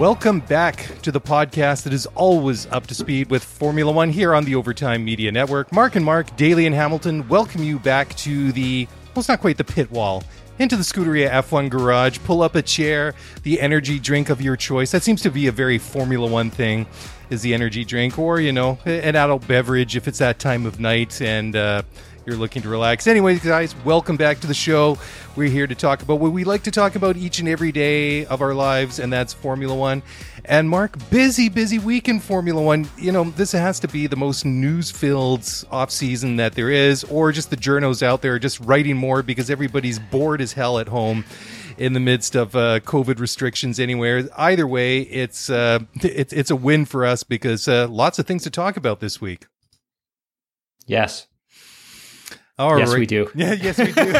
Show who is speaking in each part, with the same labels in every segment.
Speaker 1: Welcome back to the podcast that is always up to speed with Formula One here on the Overtime Media Network. Mark and Mark, Daly and Hamilton, welcome you back to the, well, it's not quite the pit wall, into the Scuderia F1 garage. Pull up a chair, the energy drink of your choice. That seems to be a very Formula One thing, is the energy drink, or, you know, an adult beverage if it's that time of night and, uh, you're looking to relax. Anyways, guys, welcome back to the show. We're here to talk about what we like to talk about each and every day of our lives, and that's Formula One. And Mark, busy, busy week in Formula One. You know, this has to be the most news filled off season that there is, or just the journos out there just writing more because everybody's bored as hell at home in the midst of uh, COVID restrictions anywhere. Either way, it's uh, it's it's a win for us because uh, lots of things to talk about this week.
Speaker 2: Yes.
Speaker 1: All
Speaker 2: Yes,
Speaker 1: right.
Speaker 2: we do.
Speaker 1: Yeah, yes, we do.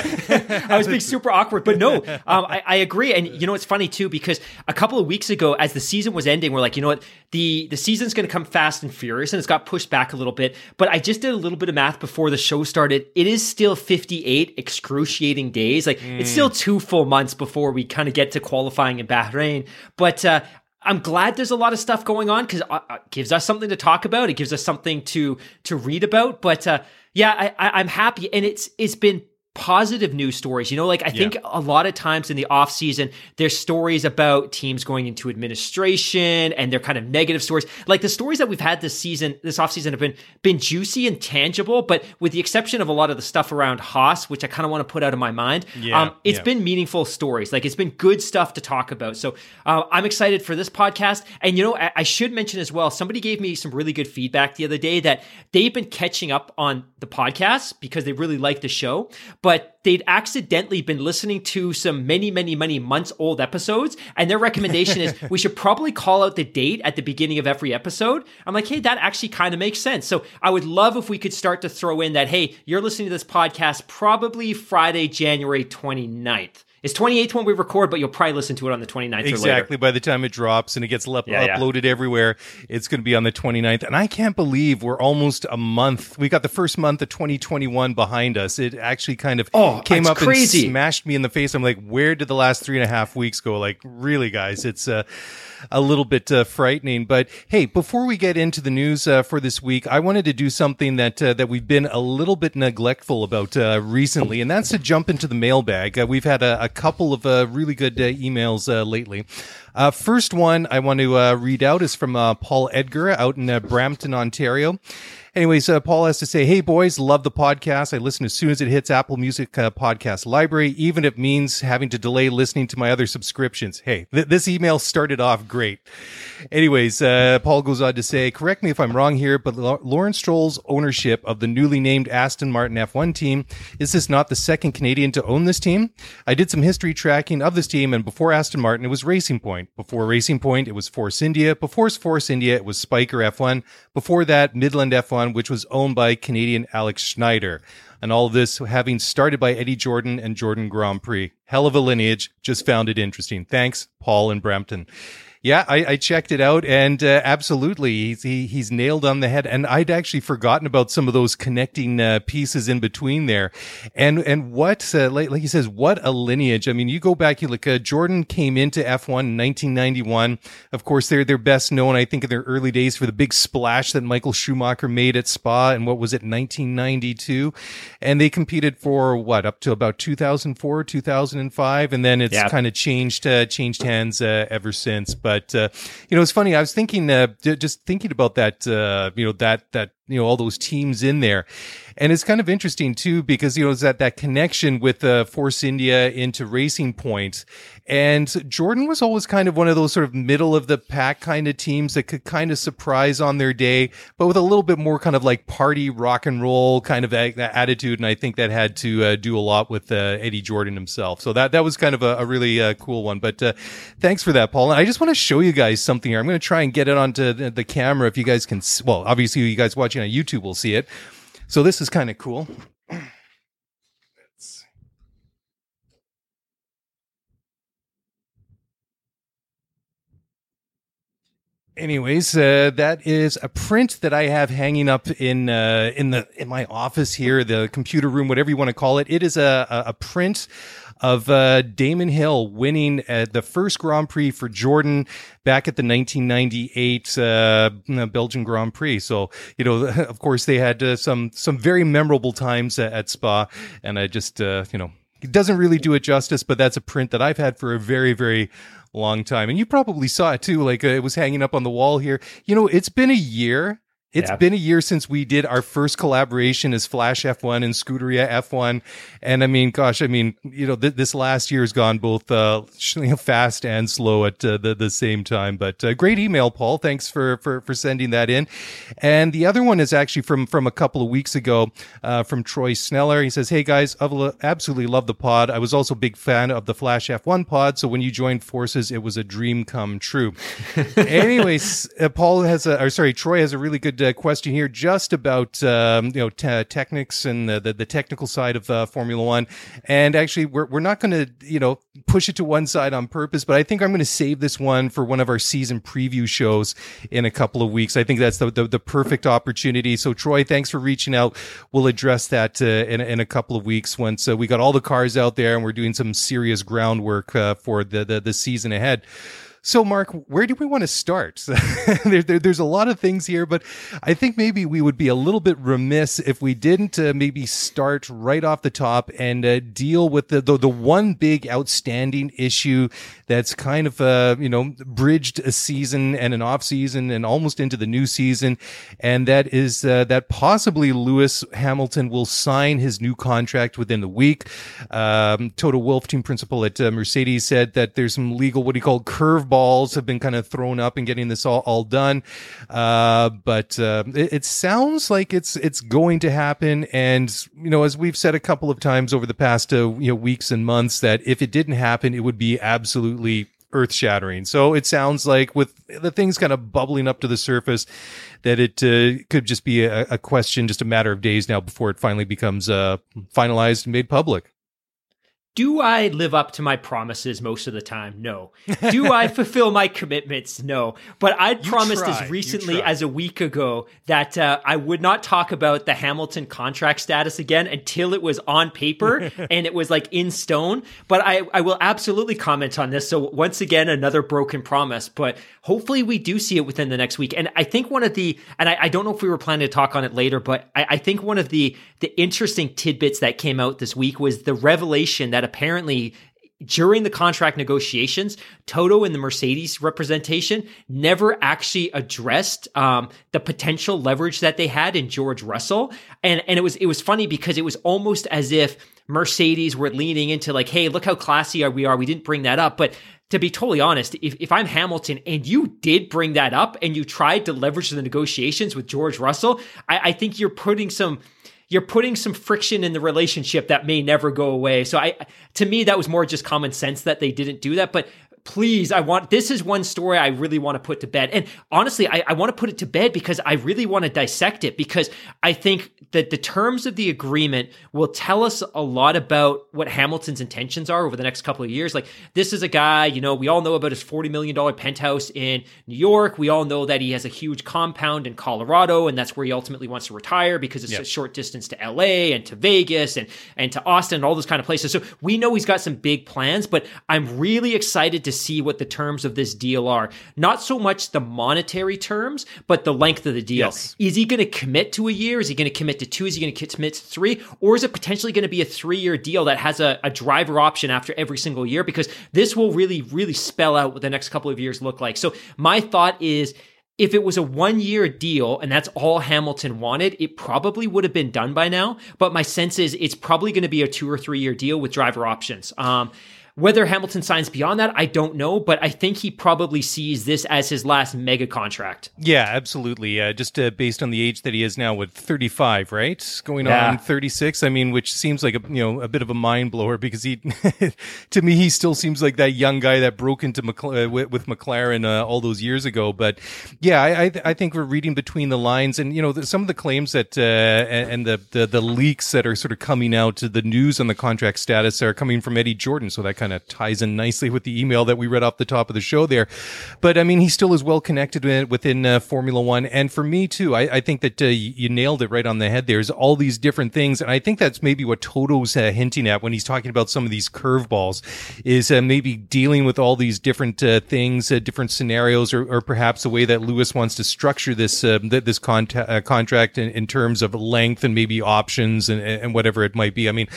Speaker 2: I was being super awkward, but no, um, I, I agree. And you know, it's funny too because a couple of weeks ago, as the season was ending, we're like, you know what, the the season's going to come fast and furious, and it's got pushed back a little bit. But I just did a little bit of math before the show started. It is still 58 excruciating days. Like it's still two full months before we kind of get to qualifying in Bahrain. But uh, I'm glad there's a lot of stuff going on because uh, it gives us something to talk about. It gives us something to to read about. But uh, yeah, I, I, I'm happy, and it's it's been positive news stories. You know, like I think a lot of times in the off season, there's stories about teams going into administration and they're kind of negative stories. Like the stories that we've had this season, this off season have been been juicy and tangible, but with the exception of a lot of the stuff around Haas, which I kind of want to put out of my mind,
Speaker 1: Yeah,
Speaker 2: um, it's
Speaker 1: yeah.
Speaker 2: been meaningful stories. Like it's been good stuff to talk about. So uh, I'm excited for this podcast. And you know, I, I should mention as well, somebody gave me some really good feedback the other day that they've been catching up on the podcast because they really like the show, but they'd accidentally been listening to some many, many, many months old episodes. And their recommendation is we should probably call out the date at the beginning of every episode. I'm like, hey, that actually kind of makes sense. So I would love if we could start to throw in that, hey, you're listening to this podcast probably Friday, January 29th. It's 28th when we record, but you'll probably listen to it on the 29th or later.
Speaker 1: Exactly. By the time it drops and it gets up-
Speaker 2: Yeah, yeah.
Speaker 1: uploaded everywhere, it's going to be on the 29th. And I can't believe we're almost a month. We got the first month of 2021 behind us. It actually kind of
Speaker 2: Oh,
Speaker 1: came up
Speaker 2: crazy.
Speaker 1: and smashed me in the face. I'm like, where did the last three and a half weeks go? Like, really, guys, it's uh, a little bit uh, frightening. But hey, before we get into the news uh, for this week, I wanted to do something that uh, that we've been a little bit neglectful about uh, recently, and that's to jump into the mailbag. Uh, we've had a, a couple of uh, really good emails lately. Uh, first one I want to uh, read out is from uh, Paul Edgar out in uh, Brampton, Ontario. Anyways, uh, Paul has to say, "Hey boys, love the podcast. I listen as soon as it hits Apple Music uh, podcast library, even if it means having to delay listening to my other subscriptions." Hey, th- this email started off great. Anyways, uh, Paul goes on to say, "Correct me if I'm wrong here, but Lau- Lawrence Stroll's ownership of the newly named Aston Martin F1 team is this not the second Canadian to own this team? I did some history tracking of this team, and before Aston Martin, it was Racing Point. Before Racing Point, it was Force India. Before Force India, it was Spyker F1. Before that, Midland F1, which was owned by Canadian Alex Shnaider. And all this having started by Eddie Jordan and Jordan Grand Prix. Hell of a lineage. Just found it interesting. Thanks, Paul and Brampton. Yeah, I, I checked it out, and uh, absolutely, he's he, he's nailed on the head. And I'd actually forgotten about some of those connecting uh, pieces in between there. And and what, uh, like, like he says, what a lineage. I mean, you go back, you look. Uh, Jordan came into F1 in 1991. Of course, they're they're best known, I think, in their early days for the big splash that Michael Schumacher made at Spa, and what was it, 1992? And they competed for what up to about 2004, 2005, and then it's
Speaker 2: Yeah.
Speaker 1: kind of changed uh, changed hands uh, ever since. But uh, you know, it's funny. I was thinking, uh, just thinking about that. Uh, you know, that that you know all those teams in there. And it's kind of interesting too because you know it's that that connection with uh, Force India into Racing Point, and Jordan was always kind of one of those sort of middle of the pack kind of teams that could kind of surprise on their day, but with a little bit more kind of like party rock and roll kind of a- attitude. And I think that had to uh, do a lot with uh, Eddie Jordan himself. So that that was kind of a, a really uh, cool one. But uh, thanks for that, Paul. And I just want to show you guys something here. I'm going to try and get it onto the, the camera if you guys can. s- Well, obviously you guys watching on YouTube will see it. So this is kind of cool. Anyways, uh, that is a print that I have hanging up in uh, in the in my office here, the computer room, whatever you want to call it. It is a a, a print of uh, Damon Hill winning the first Grand Prix for Jordan back at the 1998 uh, Belgian Grand Prix. So you know, of course, they had uh, some some very memorable times at, at Spa, and I just uh, you know it doesn't really do it justice, but that's a print that I've had for a very, very long time. And you probably saw it too. Like uh, it was hanging up on the wall here. You know, it's been a year. It's
Speaker 3: Yeah.
Speaker 1: been a year since we did our first collaboration as Flash F1 and Scuderia F1. And I mean, gosh, I mean, you know, th- this last year has gone both uh, fast and slow at uh, the, the same time. But uh, great email, Paul. Thanks for, for, for sending that in. And the other one is actually from, from a couple of weeks ago uh, from Troy Sneller. He says, Hey guys, absolutely love the pod. I was also a big fan of the Flash F1 pod. So when you joined forces, it was a dream come true. Anyways, uh, Paul has a, or sorry, Troy has a really good uh, question here just about, um, you know, te- technics and the, the, the technical side of uh, Formula One. And actually, we're, we're not going to, you know, push it to one side on purpose, but I think I'm going to save this one for one of our season preview shows in a couple of weeks. I think that's the, the, the perfect opportunity. So, Troy, thanks for reaching out. We'll address that uh, in, in a couple of weeks once uh, we got all the cars out there and we're doing some serious groundwork uh, for the, the, the season ahead. So, Mark, where do we want to start? there, there, there's a lot of things here, but I think maybe we would be a little bit remiss if we didn't uh, maybe start right off the top and uh, deal with the, the the one big outstanding issue that's kind of uh, you know bridged a season and an off season and almost into the new season, and that is uh, that possibly Lewis Hamilton will sign his new contract within the week. Um, Toto Wolff, team principal at uh, Mercedes, said that there's some legal what he called curveballs have been kind of thrown up in getting this all, all done. Uh, but uh, it, it sounds like it's it's going to happen. And you know, as we've said a couple of times over the past uh, you know weeks and months, that if it didn't happen, it would be absolutely earth shattering. So it sounds like with the things kind of bubbling up to the surface, that it uh, could just be a, a question, just a matter of days now before it finally becomes uh, finalized and made public.
Speaker 2: Do I live up to my promises most of the time? No. Do I fulfill my commitments? No. But I'd promised. As recently as a week ago that uh, I would not talk about the Hamilton contract status again until it was on paper and it was like in stone. But I, I will absolutely comment on this. So once again, another broken promise. But hopefully we do see it within the next week. And I think one of the, and I, I don't know if we were planning to talk on it later, but I, I think one of the the interesting tidbits that came out this week was the revelation that apparently during the contract negotiations, Toto and the Mercedes representation never actually addressed um, the potential leverage that they had in George Russell, and and it was it was funny because it was almost as if Mercedes were leaning into like, hey, look how classy we are. We didn't bring that up, but to be totally honest, if, if I'm Hamilton and you did bring that up and you tried to leverage the negotiations with George Russell, I, I think you're putting some you're putting some friction in the relationship that may never go away. So I to me that was more just common sense that they didn't do that. But please, I want this is one story I really want to put to bed. And honestly, I, I want to put it to bed because I really want to dissect it because I think that the terms of the agreement will tell us a lot about what Hamilton's intentions are over the next couple of years. Like this is a guy, you know, we all know about his $40 million penthouse in New York. We all know that he has a huge compound in Colorado, and that's where he ultimately wants to retire because it's a short distance to LA and to Vegas and, and to Austin and all those kind of places. So we know he's got some big plans, but I'm really excited to see what the terms of this deal are. Not so much the monetary terms, but the length of the deal.
Speaker 1: Yes.
Speaker 2: Is he going to commit to a year? Is he going to commit to two? Is he going to commit to three? Or is it potentially going to be a three year deal that has a, a driver option after every single year? Because this will really, really spell out what the next couple of years look like. So my thought is, if it was a one year deal and that's all Hamilton wanted, it probably would have been done by now. But my sense is it's probably going to be a two or three year deal with driver options. Um, whether Hamilton signs beyond that, I don't know, but I think he probably sees this as his last mega contract.
Speaker 1: Yeah, absolutely. Uh, just uh, based on the age that he is now, with 35, right, going
Speaker 2: Yeah.
Speaker 1: on 36. I mean, which seems like a you know a bit of a mind blower because he, to me, he still seems like that young guy that broke into McL- uh, with, with McLaren uh, all those years ago. But yeah, I I, I think we're reading between the lines, and you know the, some of the claims that uh, and, and the, the the leaks that are sort of coming out to the news on the contract status are coming from Eddie Jordan. So that kind of ties in nicely with the email that we read off the top of the show there. But I mean, he still is well connected within uh, Formula One, and for me too, I, I think that uh, you nailed it right on the head. There's all these different things, and I think that's maybe what Toto's uh, hinting at when he's talking about some of these curveballs, is uh, maybe dealing with all these different uh, things, uh, different scenarios, or, or perhaps the way that Lewis wants to structure this th- this contract in, in terms of length and maybe options and, and whatever it might be. I mean.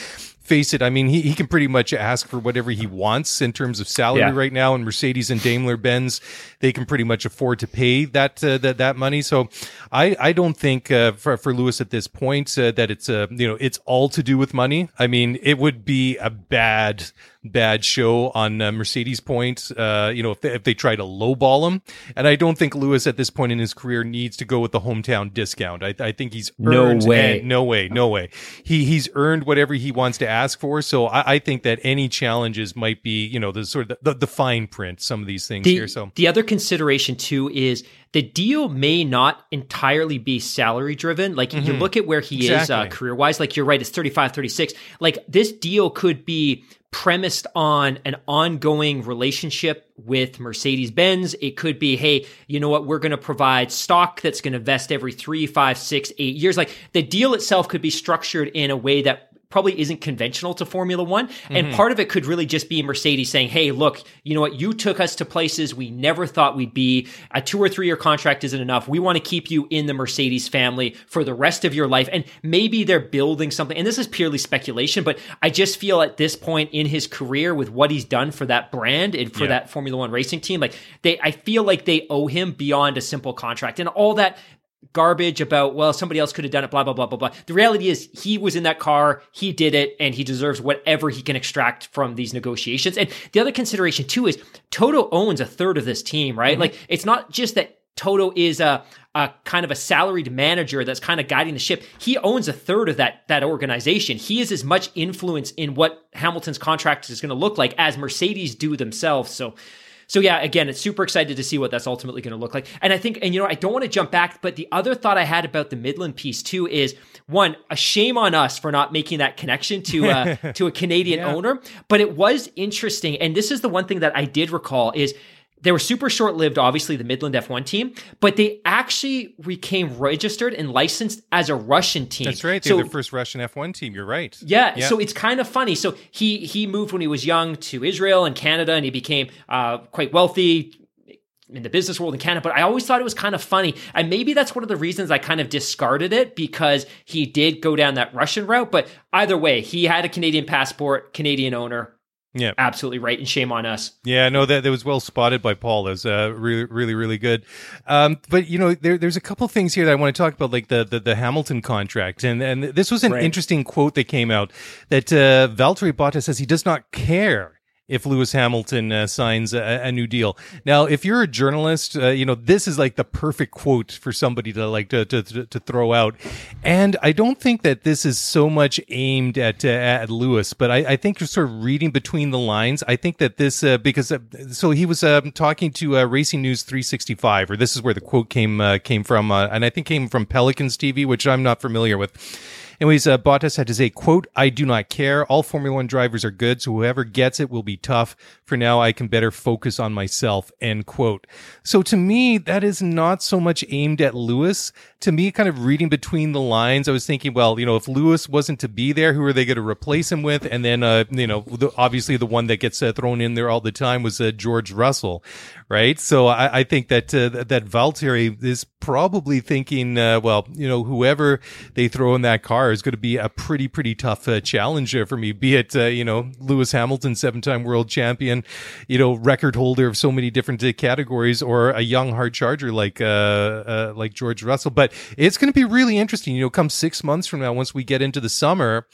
Speaker 1: Face it, I mean, he, he can pretty much ask for whatever he wants in terms of salary
Speaker 2: Yeah.
Speaker 1: right now, and Mercedes and Daimler Benz, they can pretty much afford to pay that uh, that that money. So, I I don't think uh, for for Lewis at this point uh, that it's uh, you know it's all to do with money. I mean, it would be a bad bad show on uh, Mercedes point. Uh, you know, if they, if they try to lowball him, and I don't think Lewis at this point in his career needs to go with the hometown discount. I, I think he's
Speaker 2: No
Speaker 1: earned-
Speaker 2: way.
Speaker 1: and- no way, no way. He he's earned whatever he wants to ask for. So I, I think that any challenges might be, you know, the sort of the, the, the fine print. Some of these things
Speaker 2: The,
Speaker 1: here. So
Speaker 2: the other consideration too is the deal may not entirely be salary driven. Like you look at where he is uh, career wise, like you're right, it's 35, 36. Like this deal could be premised on an ongoing relationship with Mercedes Benz. It could be, hey, you know what? We're going to provide stock that's going to vest every three, five, six, eight years. Like the deal itself could be structured in a way that probably isn't conventional to Formula One. And mm-hmm. part of it could really just be Mercedes saying, hey, look, you know what? You took us to places we never thought we'd be. A two or three year contract isn't enough. We want to keep you in the Mercedes family for the rest of your life. And maybe they're building something. And this is purely speculation, but I just feel at this point in his career with what he's done for that brand and for
Speaker 1: Yeah.
Speaker 2: that Formula One racing team, like they, I feel like they owe him beyond a simple contract and all that garbage about well somebody else could have done it blah blah blah blah blah the reality is he was in that car he did it and he deserves whatever he can extract from these negotiations and the other consideration too is toto owns a third of this team right mm-hmm. like it's not just that toto is a a kind of a salaried manager that's kind of guiding the ship. He owns a third of that that organization. He has as much influence in what Hamilton's contract is going to look like as Mercedes do themselves. So so yeah, again, it's super excited to see what that's ultimately going to look like. And I think, and you know, I don't want to jump back, but the other thought I had about the Midland piece too is one, a shame on us for not making that connection to uh, to a Canadian owner. But it was interesting, and this is the one thing that I did recall is they were super short lived, obviously, the Midland F1 team, but they actually became registered and licensed as a Russian team.
Speaker 1: that's right. They're
Speaker 2: So
Speaker 1: the first Russian F1 team. You're right.
Speaker 2: yeah, so it's kind of funny. So he he moved when he was young to Israel and Canada, and he became uh, quite wealthy in the business world in Canada. But I always thought it was kind of funny, and maybe that's one of the reasons I kind of discarded it because he did go down that Russian route. But either way, he had a Canadian passport, Canadian owner.
Speaker 1: Yeah.
Speaker 2: Absolutely right, and shame on us.
Speaker 1: Yeah, no, that that was well spotted by Paul. That was uh, really, really, really good. Um, but you know, there, there's a couple things here that I want to talk about, like the the, the Hamilton contract, and and this was an
Speaker 2: Right.
Speaker 1: interesting quote that came out that uh, Valtteri Bottas says he does not care. If Lewis Hamilton uh, signs a, a new deal, now if you're a journalist, uh, you know this is like the perfect quote for somebody to like to, to to throw out, and I don't think that this is so much aimed at uh, at Lewis, but I, I think you're sort of reading between the lines. I think that this uh, because uh, so he was um, talking to uh, Racing News 365, or this is where the quote came came from, and I think came from Pelicans TV, which I'm not familiar with. Anyways, uh, Bottas had to say, quote, I do not care. All Formula One drivers are good, so whoever gets it will be tough. For now, I can better focus on myself, end quote. So to me, that is not so much aimed at Lewis. To me, kind of reading between the lines, I was thinking, well, you know, if Lewis wasn't to be there, who are they going to replace him with? And then, uh, you know, the, obviously the one that gets uh, thrown in there all the time was uh, George Russell, right? So I, I think that uh, that Valtteri is probably thinking, uh, well, you know, whoever they throw in that car is going to be a pretty pretty tough uh, challenger for me. Be it uh, you know Lewis Hamilton, seven time world champion, you know, record holder of so many different uh, categories, or a young hard charger like uh, uh, like George Russell. But it's going to be really interesting. You know, come six months from now, once we get into the summer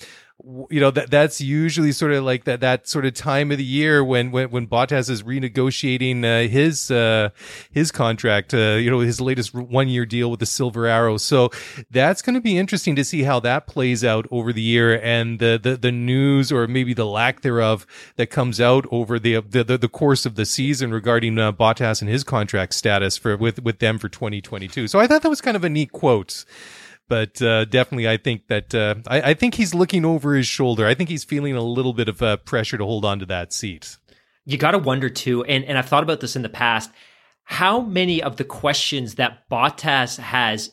Speaker 1: you know that that's usually sort of like that that sort of time of the year when when when Bottas is renegotiating uh, his uh, his contract, uh, you know, his latest one year deal with the Silver Arrow. So that's going to be interesting to see how that plays out over the year and the the, the news or maybe the lack thereof that comes out over the the, the course of the season regarding uh, Bottas and his contract status for with with them for 2022. So I thought that was kind of a neat quote but uh, definitely, I think that uh, I, I, think he's looking over his shoulder. I think he's feeling a little bit of uh, pressure to hold on to that seat.
Speaker 2: You got to wonder too, and and I've thought about this in the past. How many of the questions that Bottas has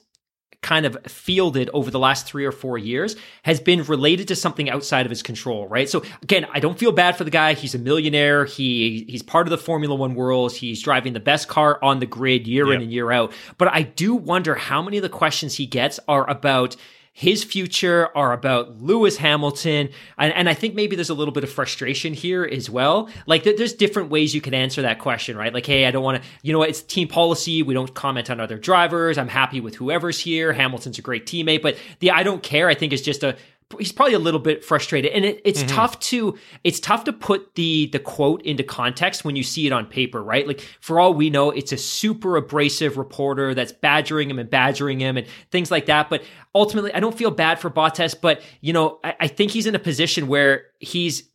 Speaker 2: kind of fielded over the last three or four years has been related to something outside of his control, right? So again, I don't feel bad for the guy. He's a millionaire. He he's part of the Formula One world. He's driving the best car on the grid year yep. in and year out. But I do wonder how many of the questions he gets are about his future are about Lewis Hamilton. And, and, I think maybe there's a little bit of frustration here as well. Like th- there's different ways you can answer that question, right? Like, hey, I don't want to, you know, what, it's team policy. We don't comment on other drivers. I'm happy with whoever's here. Hamilton's a great teammate. But the I don't care, I think is just a he's probably a little bit frustrated. And it, it's mm-hmm. tough to it's tough to put the the quote into context when you see it on paper right? Like for all we know it's a super abrasive reporter that's badgering him and badgering him and things like that. But ultimately i don't feel bad for Bottas but you know I, I think he's in a position where he's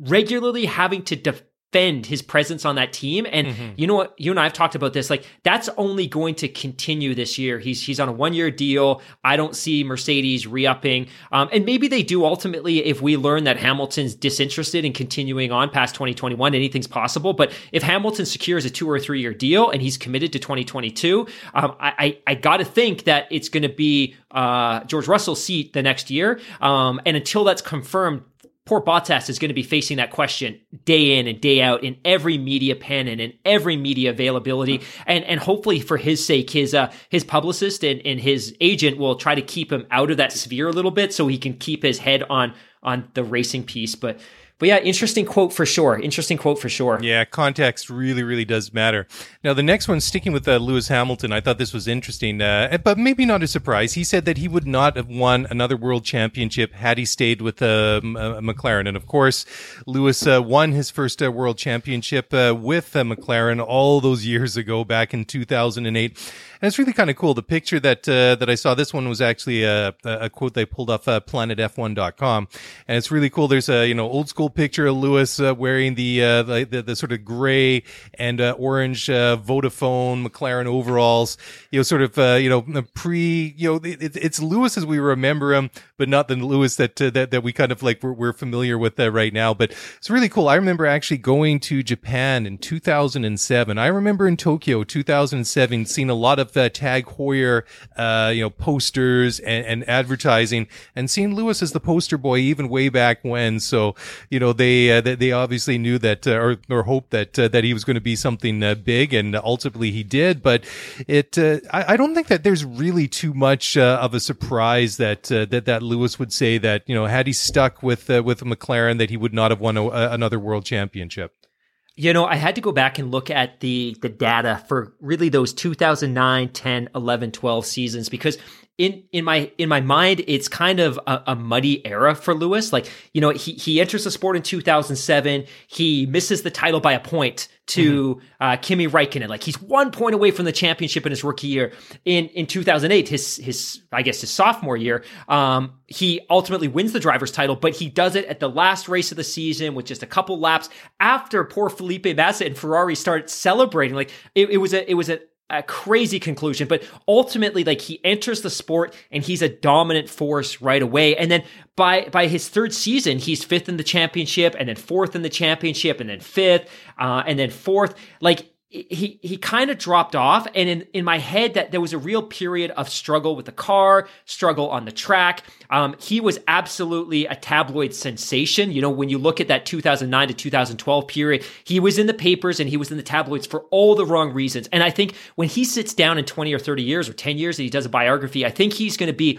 Speaker 2: regularly having to def- defend his presence on that team. And mm-hmm. you know what? You and I have talked about this. Like that's only going to continue this year. He's he's on a one year deal. I don't see Mercedes re upping. Um, and maybe they do ultimately if we learn that Hamilton's disinterested in continuing on past 2021. Anything's possible. But if Hamilton secures a two or three year deal and he's committed to 2022, um, I I, I got to think that it's going to be uh, George Russell's seat the next year. Um, and until that's confirmed, poor Bottas is going to be facing that question day in and day out in every media pen and in every media availability. And and hopefully for his sake, his uh, his publicist and, and his agent will try to keep him out of that sphere a little bit so he can keep his head on on the racing piece. But but yeah, interesting quote for sure. Interesting quote for sure.
Speaker 1: Yeah, context really, really does matter. Now, the next one, sticking with uh, Lewis Hamilton, I thought this was interesting, uh, but maybe not a surprise. He said that he would not have won another world championship had he stayed with uh, McLaren. And of course, Lewis uh, won his first uh, world championship uh, with McLaren all those years ago, back in 2008. And it's really kind of cool. The picture that uh, that I saw, this one was actually a, a quote they pulled off uh, planetf1.com. And it's really cool. There's a, you know, old school picture of Lewis uh, wearing the, uh, the, the, the, sort of gray and uh, orange uh, Vodafone McLaren overalls, you know, sort of, you know, pre, you know, it, it's Lewis as we remember him, but not the Lewis that, that, that we kind of like we're, we're familiar with right now. But it's really cool. I remember actually going to Japan in 2007. I remember in Tokyo 2007 seeing a lot of of uh, Tag Heuer, uh, you know, posters and, and, advertising, and seeing Lewis as the poster boy even way back when. So, you know, they uh, they obviously knew that uh, or or hoped that uh, that he was going to be something uh, big, and ultimately he did. But it, I, I, don't think that there's really too much of a surprise that that that Lewis would say that you know had he stuck with with McLaren that he would not have won a, another world championship.
Speaker 2: You know, I had to go back and look at the the data for really those 2009, 10, 11, 12 seasons because in in my in my mind it's kind of a, a, muddy era for Lewis. Like, you know, he he enters the sport in 2007, he misses the title by a point to mm-hmm. uh, Kimi Raikkonen. Like he's one point away from the championship in his rookie year. In in 2008, his his I guess his sophomore year, um, he ultimately wins the driver's title, but he does it at the last race of the season with just a couple laps after poor Felipe Massa and Ferrari start celebrating. Like it, it was a it was a a crazy conclusion, but ultimately, like he enters the sport and he's a dominant force right away. And then by by his third season, he's fifth in the championship, and then fourth in the championship, and then fifth, uh, and then fourth. Like he he kind of dropped off and in, in my head that there was a real period of struggle with the car struggle on the track. Um, he was absolutely a tabloid sensation. You know when you look at that 2009 to 2012 period he was in the papers and he was in the tabloids for all the wrong reasons. And i think when he sits down in 20 or 30 years or 10 years and he does a biography i think he's going to be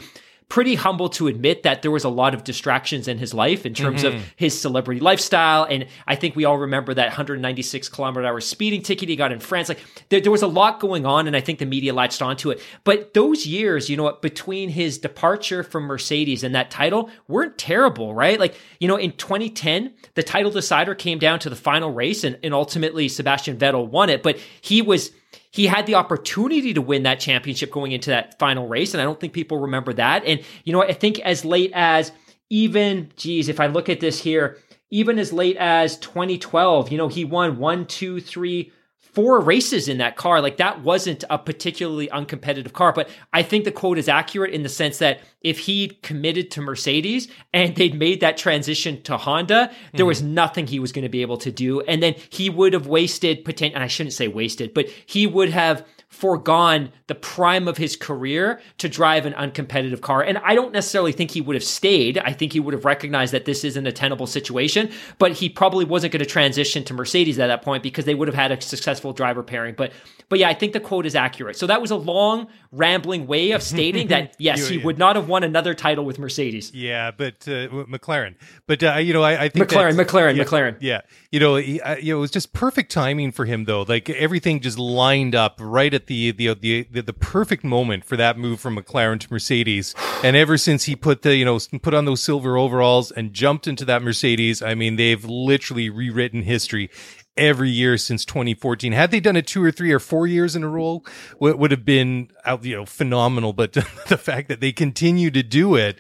Speaker 2: pretty humble to admit that there was a lot of distractions in his life in terms
Speaker 1: Mm-hmm.
Speaker 2: of his celebrity lifestyle. And I think we all remember that 196 kilometer hour speeding ticket he got in France. Like there, there was a lot going on, and I think the media latched onto it. But those years, you know what, between his departure from Mercedes and that title weren't terrible, right? Like, you know, in 2010, the title decider came down to the final race, and, and ultimately Sebastian Vettel won it. But he was he had the opportunity to win that championship going into that final race. And I don't think people remember that. And, you know, I think as late as even, geez, if I look at this here, even as late as 2012, you know, he won one, two, three, four races in that car. Like that wasn't a particularly uncompetitive car. But I think the quote is accurate in the sense that if he'd committed to Mercedes and they'd made that transition to Honda, there was mm-hmm. nothing he was going to be able to do. And then he would have wasted potential, and I shouldn't say wasted, but he would have foregone the prime of his career to drive an uncompetitive car. And I don't necessarily think he would have stayed. I think he would have recognized that this isn't a tenable situation, but he probably wasn't going to transition to Mercedes at that point because they would have had a successful driver pairing. But but yeah, I think the quote is accurate. So that was a long, rambling way of stating that yes, he would not have won another title with Mercedes.
Speaker 1: Yeah, but uh, McLaren. But uh, you know, I, I think
Speaker 2: McLaren, McLaren,
Speaker 1: yeah,
Speaker 2: McLaren.
Speaker 1: Yeah, you know, he, uh, you know, it was just perfect timing for him though. Like everything just lined up right at the the the the, the perfect moment for that move from McLaren to Mercedes. And ever since he put the you know put on those silver overalls and jumped into that Mercedes, I mean, they've literally rewritten history every year since 2014. Had they done it two or three or four years in a row, would would have been you know, phenomenal. But the fact that they continue to do it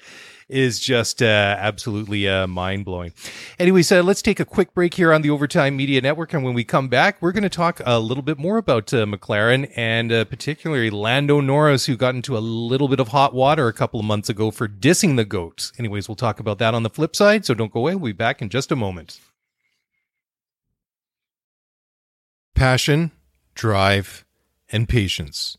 Speaker 1: is just uh, absolutely uh, mind blowing. Anyways, uh, let's take a quick break here on the Overtime Media Network, and when we come back, we're going to talk a little bit more about uh, McLaren and uh, particularly Lando Norris, who got into a little bit of hot water a couple of months ago for dissing the goats. Anyways, we'll talk about that on the flip side. So don't go away. We'll be back in just a moment. Passion, drive, and patience.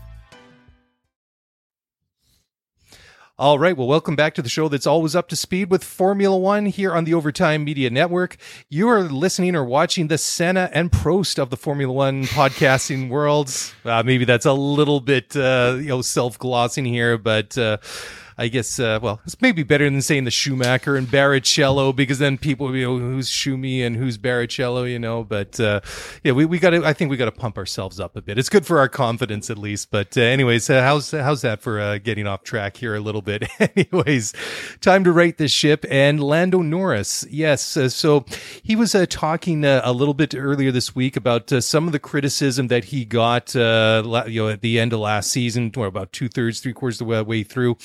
Speaker 1: All right. Well, welcome back to the show that's always up to speed with Formula One here on the Overtime Media Network. You are listening or watching the Senna and Prost of the Formula One podcasting world. Uh, maybe that's a little bit, uh, you know, self glossing here, but, uh, I guess, uh, well, it's maybe better than saying the Schumacher and Barrichello because then people, you know, who's Schumi and who's Barrichello, you know, but, uh, yeah, we, we gotta, I think we gotta pump ourselves up a bit. It's good for our confidence at least. But, uh, anyways, uh, how's, how's that for, uh, getting off track here a little bit? anyways, time to rate this ship and Lando Norris. Yes. Uh, so he was, talking a little bit earlier this week about some of the criticism that he got, you know, at the end of last season, or about two thirds, three quarters of the way through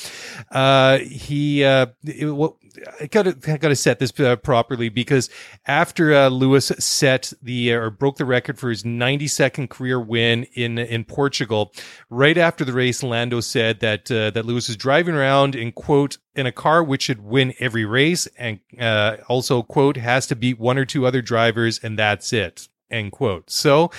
Speaker 1: uh, he uh, well, I got to got to set this uh, properly because after uh, Lewis set the uh, or broke the record for his 90 second career win in in Portugal, right after the race, Lando said that uh, that Lewis is driving around in quote in a car which should win every race and uh, also quote has to beat one or two other drivers and that's it end quote. So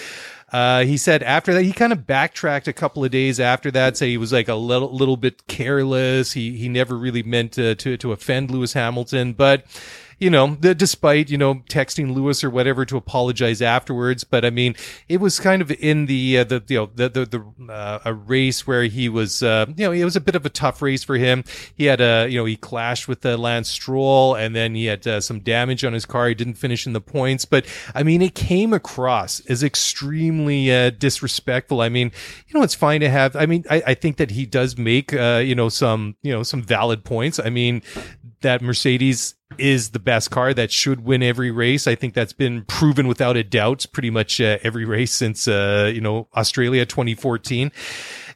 Speaker 1: uh, he said after that, he kind of backtracked a couple of days after that, say he was like a little, little bit careless. He, he never really meant to, to, to offend Lewis Hamilton, but you know, the, despite, you know, texting Lewis or whatever to apologize afterwards. But I mean, it was kind of in the, uh, the, you know, the, the, the, uh, a race where he was, uh, you know, it was a bit of a tough race for him. He had a, you know, he clashed with uh, Lance Stroll and then he had uh, some damage on his car. He didn't finish in the points, but I mean, it came across as extremely, uh, disrespectful. I mean, you know, it's fine to have, I mean, I, I think that he does make, uh, you know, some, you know, some valid points. I mean, that Mercedes is the best car that should win every race. I think that's been proven without a doubt pretty much uh, every race since, uh, you know, Australia 2014.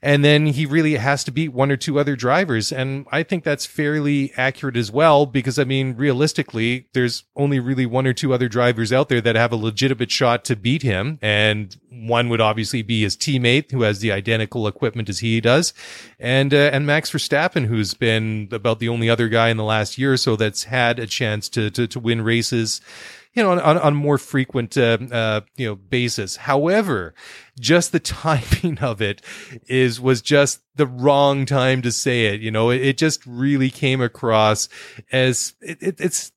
Speaker 1: And then he really has to beat one or two other drivers. And I think that's fairly accurate as well, because I mean, realistically, there's only really one or two other drivers out there that have a legitimate shot to beat him. And one would obviously be his teammate who has the identical equipment as he does. And, uh, and Max Verstappen, who's been about the only other guy in the last year or so that's had a chance to, to, to win races you know, on, on, on more frequent, uh, uh, you know, basis. However, just the timing of it is, was just the wrong time to say it. You know, it, it just really came across as it, it, it's,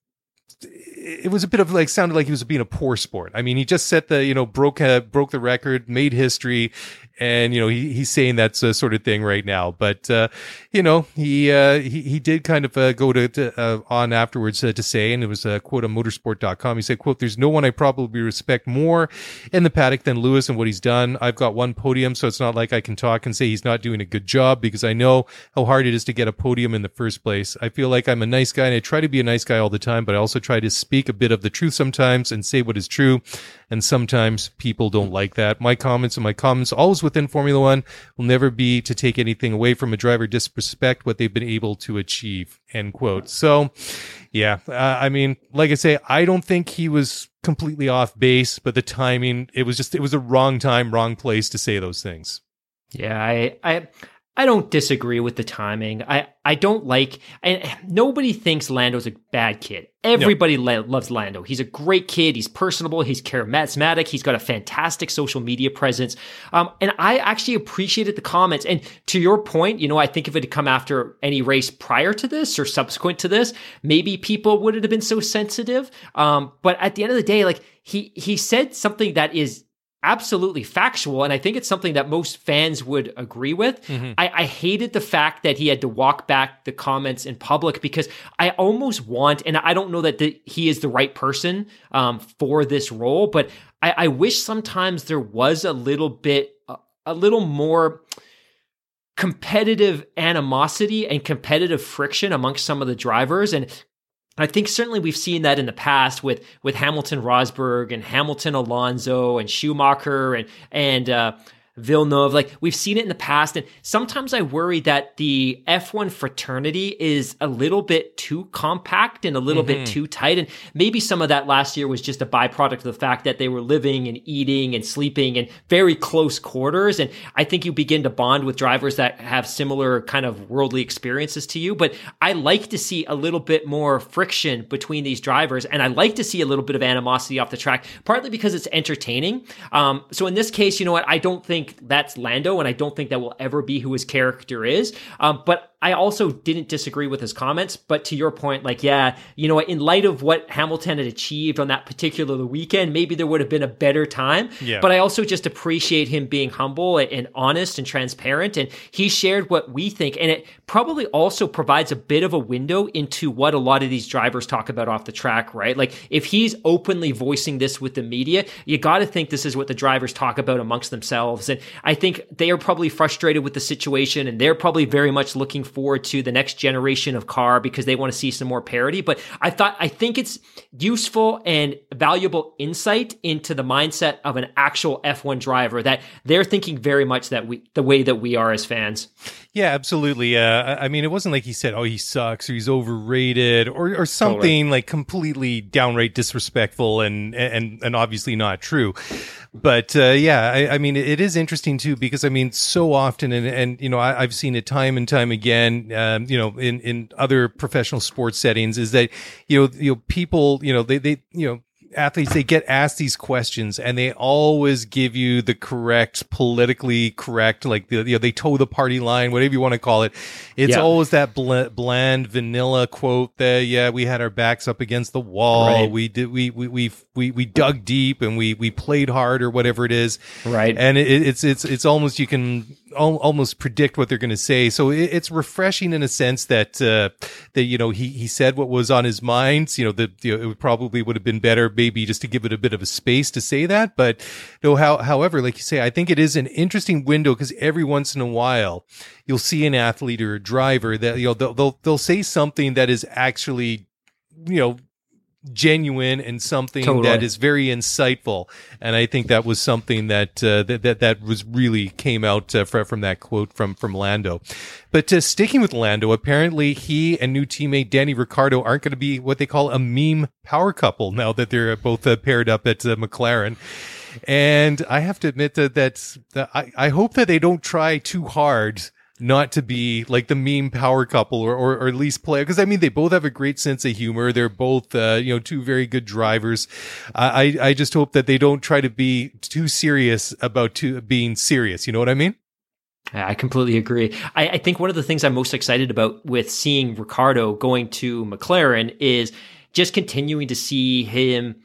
Speaker 1: it was a bit of like sounded like he was being a poor sport. I mean, he just set the you know broke uh, broke the record, made history, and you know he, he's saying that's a sort of thing right now. But uh, you know he uh, he, he did kind of uh, go to, to uh, on afterwards uh, to say and it was a quote on motorsport.com he said quote there's no one i probably respect more in the paddock than lewis and what he's done. I've got one podium so it's not like i can talk and say he's not doing a good job because i know how hard it is to get a podium in the first place. I feel like i'm a nice guy and i try to be a nice guy all the time but i also try to speak a bit of the truth sometimes and say what is true and sometimes people don't like that my comments and my comments always within Formula One will never be to take anything away from a driver, disrespect what they've been able to achieve. End quote. So, yeah, uh, I mean, like I say, I don't think he was completely off base, but the timing, it was just, it was the wrong time, wrong place to say those things.
Speaker 2: Yeah, I, I, I don't disagree with the timing. I, I don't like, and nobody thinks Lando's a bad kid. Everybody no. loves Lando. He's a great kid. He's personable. He's charismatic. He's got a fantastic social media presence. Um, and I actually appreciated the comments. And to your point, you know, I think if it had come after any race prior to this or subsequent to this, maybe people wouldn't have been so sensitive. Um, but at the end of the day, like he, he said something that is absolutely factual. And I think it's something that most fans would agree with. Mm-hmm. I, I, hated the fact that he had to walk back the comments in public because I almost want, and I don't know that the, he is the right person um, for this role, but I, I, wish sometimes there was a little bit, a, a little more competitive animosity and competitive friction amongst some of the drivers and I think certainly we've seen that in the past with with Hamilton Rosberg and Hamilton Alonso and Schumacher and and uh, Villeneuve. Like we've seen it in the past. And sometimes I worry that the F1 fraternity is a little bit too compact and a little mm-hmm. bit too tight. And maybe some of that last year was just a byproduct of the fact that they were living and eating and sleeping in very close quarters. And I think you begin to bond with drivers that have similar kind of worldly experiences to you. But I like to see a little bit more friction between these drivers. And I like to see a little bit of animosity off the track, partly because it's entertaining. Um, so in this case, you know what? I don't think think that's Lando, and I don't think that will ever be who his character is. Um, but I also didn't disagree with his comments, but to your point, like, yeah, you know, in light of what Hamilton had achieved on that particular weekend, maybe there would have been a better time. Yeah. But I also just appreciate him being humble and honest and transparent. And he shared what we think. And it probably also provides a bit of a window into what a lot of these drivers talk about off the track, right? Like, if he's openly voicing this with the media, you got to think this is what the drivers talk about amongst themselves. And I think they are probably frustrated with the situation and they're probably very much looking forward to the next generation of car because they want to see some more parity. But I thought, I think it's useful and valuable insight into the mindset of an actual F1 driver that they're thinking very much that we, the way that we are as fans.
Speaker 1: Yeah, absolutely. Uh, I mean, it wasn't like he said, "Oh, he sucks" or "He's overrated" or or something totally. like completely downright disrespectful and and and obviously not true. But uh, yeah, I, I, mean, it is interesting too because I mean, so often, and and you know, I, have seen it time and time again. Um, you know, in in other professional sports settings, is that you know, you know, people, you know, they they you know athletes they get asked these questions and they always give you the correct politically correct like the, you know they toe the party line whatever you want to call it it's yeah. always that bl- bland vanilla quote that yeah we had our backs up against the wall right. we did we, we we we we dug deep and we we played hard or whatever it is
Speaker 2: right
Speaker 1: and it, it's it's it's almost you can al- almost predict what they're going to say so it, it's refreshing in a sense that uh that you know he he said what was on his mind you know that you know, it probably would have been better maybe just to give it a bit of a space to say that. But no, how, however, like you say, I think it is an interesting window because every once in a while you'll see an athlete or a driver that, you know, they'll, they'll, they'll say something that is actually, you know, genuine and something totally. that is very insightful. And I think that was something that uh, that, that that was really came out uh, from, that quote from from Lando. But uh, sticking with Lando, apparently he and new teammate Danny Ricciardo aren't going to be what they call a meme power couple now that they're both uh, paired up at uh, McLaren. And I have to admit that that's that I, I hope that they don't try too hard not to be like the meme power couple or, or, or at least play because I mean they both have a great sense of humor. They're both uh, you know two very good drivers. I I just hope that they don't try to be too serious about being serious. You know what I mean?
Speaker 2: I completely agree. I, I think one of the things I'm most excited about with seeing Ricciardo going to McLaren is just continuing to see him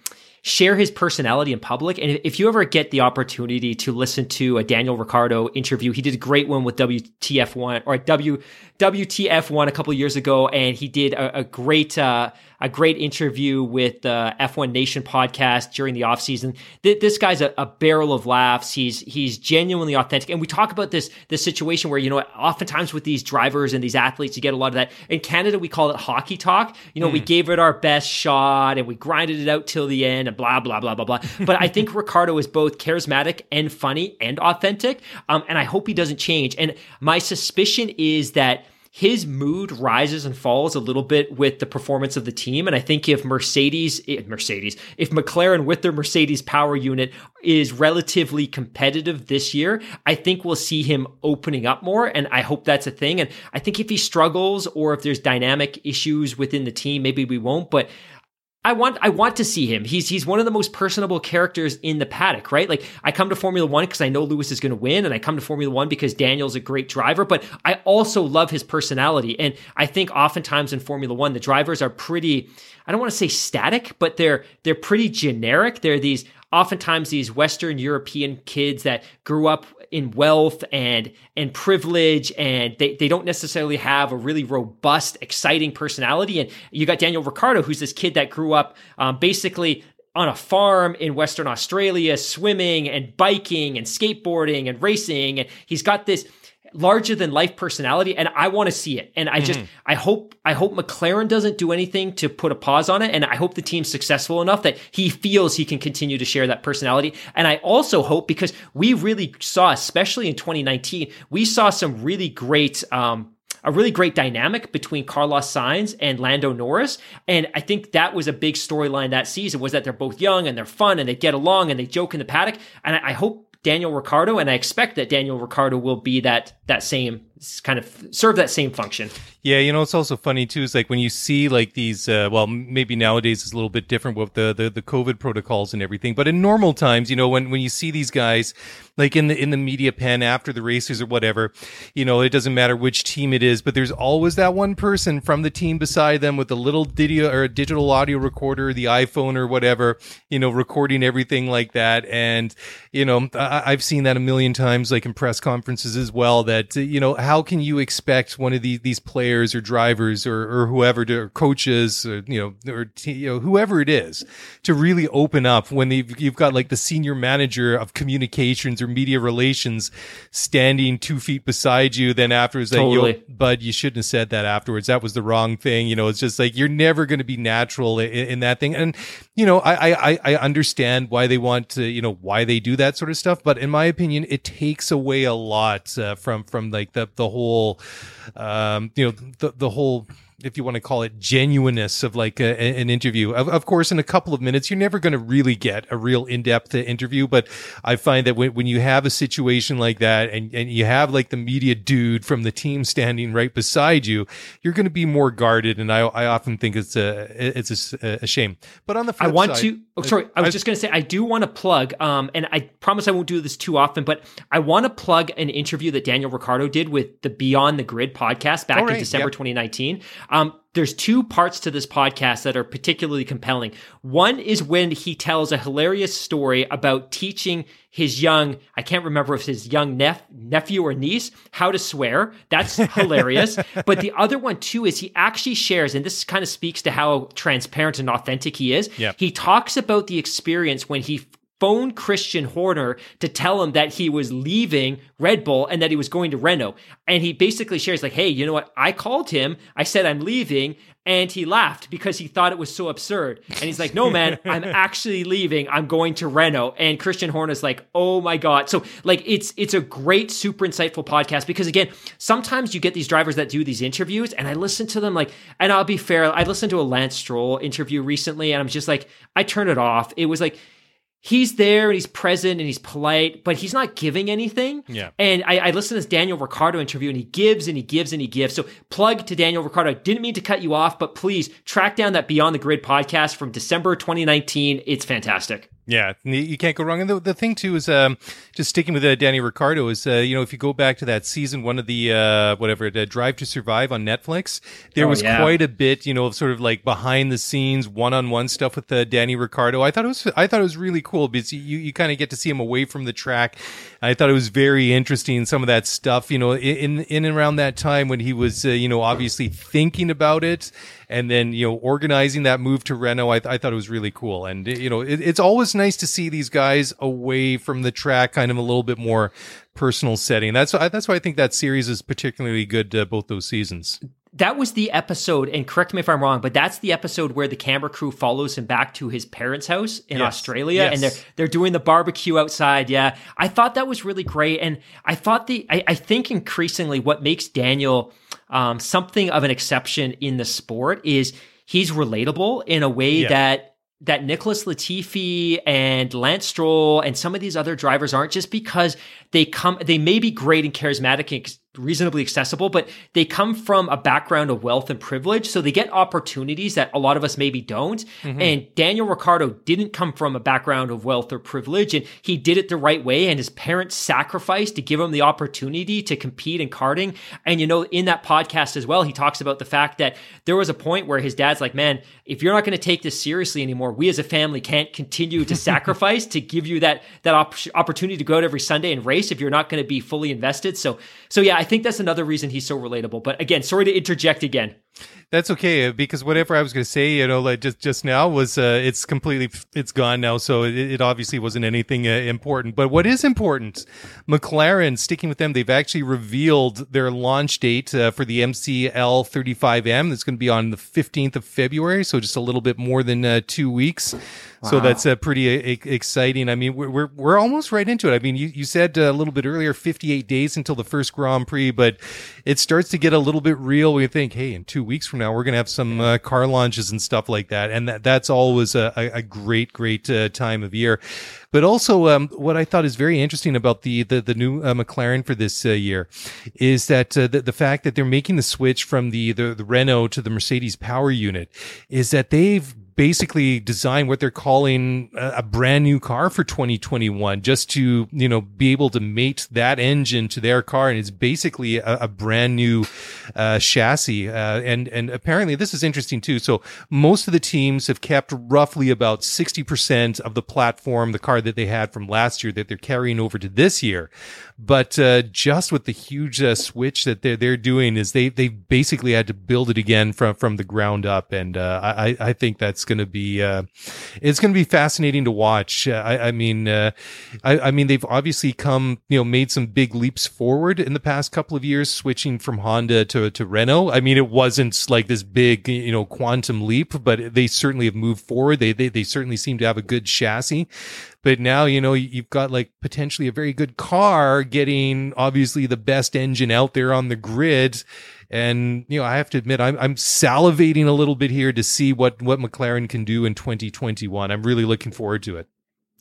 Speaker 2: share his personality in public. And if you ever get the opportunity to listen to a Daniel Ricciardo interview, he did a great one with WTF1 or W WTF1 a couple years ago, and he did a, a great uh, a great interview with the F1 Nation podcast during the offseason. Th- this guy's a, a, barrel of laughs. He's he's genuinely authentic, and we talk about this this situation where you know oftentimes with these drivers and these athletes, you get a lot of that. In Canada, we call it hockey talk. You know, mm. we hmm. gave it our best shot and we grinded it out till the end, and blah blah blah blah blah. But I think Ricciardo is both charismatic and funny and authentic, um, and I hope he doesn't change. And my suspicion is that his mood rises and falls a little bit with the performance of the team. And I think if Mercedes, if Mercedes, if McLaren with their Mercedes power unit is relatively competitive this year, I think we'll see him opening up more. And I hope that's a thing. And I think if he struggles or if there's dynamic issues within the team, maybe we won't. But I want I want to see him. He's he's one of the most personable characters in the paddock, right? Like I come to Formula 1 because I know Lewis is going to win and I come to Formula 1 because Daniel's a great driver, but I also love his personality. And I think oftentimes in Formula 1 the drivers are pretty I don't want to say static, but they're they're pretty generic. They're these oftentimes these Western European kids that grew up in wealth and and privilege and they, they don't necessarily have a really robust, exciting personality. And you got Daniel Ricciardo who's this kid that grew up um, basically on a farm in Western Australia, swimming and biking and skateboarding and racing. And he's got this larger than life personality and I want to see it. And I just mm-hmm. I hope I hope McLaren doesn't do anything to put a pause on it and I hope the team's successful enough that he feels he can continue to share that personality. And I also hope because we really saw especially in 2019, we saw some really great um a really great dynamic between Carlos Sainz and Lando Norris. And I think that was a big storyline that season was that they're both young and they're fun and they get along and they joke in the paddock. And I, I hope Daniel Ricciardo, and I expect that Daniel Ricciardo will be that that same kind of serve that same function.
Speaker 1: Yeah, you know, it's also funny too. Is like when you see like these. Uh, well, maybe nowadays it's a little bit different with the, the the COVID protocols and everything. But in normal times, you know, when when you see these guys like in the in the media pen after the races or whatever, you know, it doesn't matter which team it is, but there's always that one person from the team beside them with a little video or a digital audio recorder, the iPhone or whatever, you know, recording everything like that. And you know, I, I've seen that a million times, like in press conferences as well. That you know how can you expect one of these these players or drivers or, or whoever to, or coaches or you know or you know whoever it is to really open up when you've, you've got like the senior manager of communications or media relations standing two feet beside you then afterwards like
Speaker 2: Totally.
Speaker 1: but you shouldn't have said that afterwards. That was the wrong thing. You know it's just like you're never going to be natural in, in that thing. And you know I, I i understand why they want to you know why they do that sort of stuff but in my opinion it takes away a lot uh, from from like the the whole um you know the the whole if you want to call it genuineness of like a, an interview. Of, of course, in a couple of minutes, you're never going to really get a real in-depth interview. But I find that when, when you have a situation like that and, and you have like the media dude from the team standing right beside you, you're going to be more guarded. And I, I often think it's a, it's a, a shame. But on the
Speaker 2: I want
Speaker 1: side-
Speaker 2: to. Oh, sorry, I was just going to say I do want to plug, um, and I promise I won't do this too often, but I want to plug an interview that Daniel Ricciardo did with the Beyond the Grid podcast back
Speaker 1: right,
Speaker 2: in December
Speaker 1: yep.
Speaker 2: 2019. Um, there's two parts to this podcast that are particularly compelling. One is when he tells a hilarious story about teaching his young, I can't remember if his young nep- nephew or niece, how to swear. That's hilarious. but the other one too is he actually shares, and this kind of speaks to how transparent and authentic he is.
Speaker 1: Yep.
Speaker 2: He talks about the experience when he phoned Christian Horner to tell him that he was leaving Red Bull and that he was going to Renault. And he basically shares like, Hey, you know what? I called him. I said, I'm leaving. And he laughed because he thought it was so absurd. And he's like, no, man, I'm actually leaving. I'm going to Renault. And Christian Horner's like, oh my God. So like, it's, it's a great, super insightful podcast because again, sometimes you get these drivers that do these interviews and I listen to them like, and I'll be fair. I listened to a Lance Stroll interview recently and I'm just like, I turned it off. It was like, he's there and he's present and he's polite, but he's not giving anything.
Speaker 1: Yeah.
Speaker 2: And I, I listened to this Daniel Ricciardo interview and he gives and he gives and he gives. So plug to Daniel Ricciardo. I didn't mean to cut you off, but please track down that Beyond the Grid podcast from December 2019. It's fantastic.
Speaker 1: Yeah, you- can't go wrong. And the, the thing too is, um, just sticking with uh, Danny Ricciardo is, uh, you know, if you go back to that season one of the uh, whatever, the Drive to Survive on Netflix, there
Speaker 2: Oh,
Speaker 1: was
Speaker 2: yeah.
Speaker 1: quite a bit, you know, of sort of like behind the scenes, one on one stuff with uh, Danny Ricciardo. I thought it was, I thought it was really cool because you you kind of get to see him away from the track. I thought it was very interesting some of that stuff, you know, in in and around that time when he was, uh, you know, obviously thinking about it and then you know organizing that move to Renault. I, I thought it was really cool, and you know it, it's always nice to see these guys away from the track, kind of a little bit more personal setting. That's that's why I think that series is particularly good uh, both those seasons.
Speaker 2: That was the episode, and correct me if I'm wrong, but that's the episode where the camera crew follows him back to his parents' house in
Speaker 1: Yes.
Speaker 2: Australia,
Speaker 1: Yes.
Speaker 2: and they're they're doing the barbecue outside. Yeah, I thought that was really great, and I thought the I, I think increasingly what makes Daniel um, something of an exception in the sport is he's relatable in a way
Speaker 1: Yeah.
Speaker 2: that that Nicholas Latifi and Lance Stroll and some of these other drivers aren't just because they come they may be great and charismatic reasonably accessible but they come from a background of wealth and privilege so they get opportunities that a lot of us maybe don't. Mm-hmm. And Daniel Ricciardo didn't come from a background of wealth or privilege and he did it the right way and his parents sacrificed to give him the opportunity to compete in karting. And you know in that podcast as well he talks about the fact that there was a point where his dad's like man if you're not going to take this seriously anymore we as a family can't continue to sacrifice to give you that that op- opportunity to go out every Sunday and race if you're not going to be fully invested. So so yeah I think that's another reason he's so relatable but again sorry to interject again
Speaker 1: That's okay uh, because whatever I was going to say, you know, like just just now was uh, it's completely it's gone now, so it, it obviously wasn't anything uh, important. But what is important, McLaren sticking with them, they've actually revealed their launch date uh, for the MCL 35M. That's going to be on the 15th of February, so just a little bit more than uh, two weeks. So that's uh, pretty e- exciting. I mean, we're, we're we're almost right into it. I mean, you you said a little bit earlier, 58 days until the first Grand Prix, but it starts to get a little bit real. We think, hey, in two weeks from now, we're going to have some uh, car launches and stuff like that, and that that's always a, a, a great great uh, time of year. But also, um, what I thought is very interesting about the the, the new uh, McLaren for this uh, year is that uh, the, the fact that they're making the switch from the, the the Renault to the Mercedes power unit is that they've basically design what they're calling a, brand new car for 2021 just to, you know, be able to mate that engine to their car. And it's basically a, a brand new, uh, chassis. Uh, and, and apparently this is interesting too. So most of the teams have kept roughly about 60% of the platform, the car that they had from last year that they're carrying over to this year. But, uh, just with the huge uh, switch that they're, they're doing is they, they basically had to build it again from, from the ground up. And, uh, I, I think that's going to be, uh, it's going to be fascinating to watch. Uh, I, I mean, uh, I, I mean, they've obviously come, you know, made some big leaps forward in the past couple of years, switching from Honda to, to Renault. I mean, it wasn't like this big, you know, quantum leap, but they certainly have moved forward. They, they, they certainly seem to have a good chassis. But now, you know, you've got like potentially a very good car getting obviously the best engine out there on the grid. And, you know, I have to admit, I'm, I'm salivating a little bit here to see what, what McLaren can do in 2021. I'm really looking forward to it.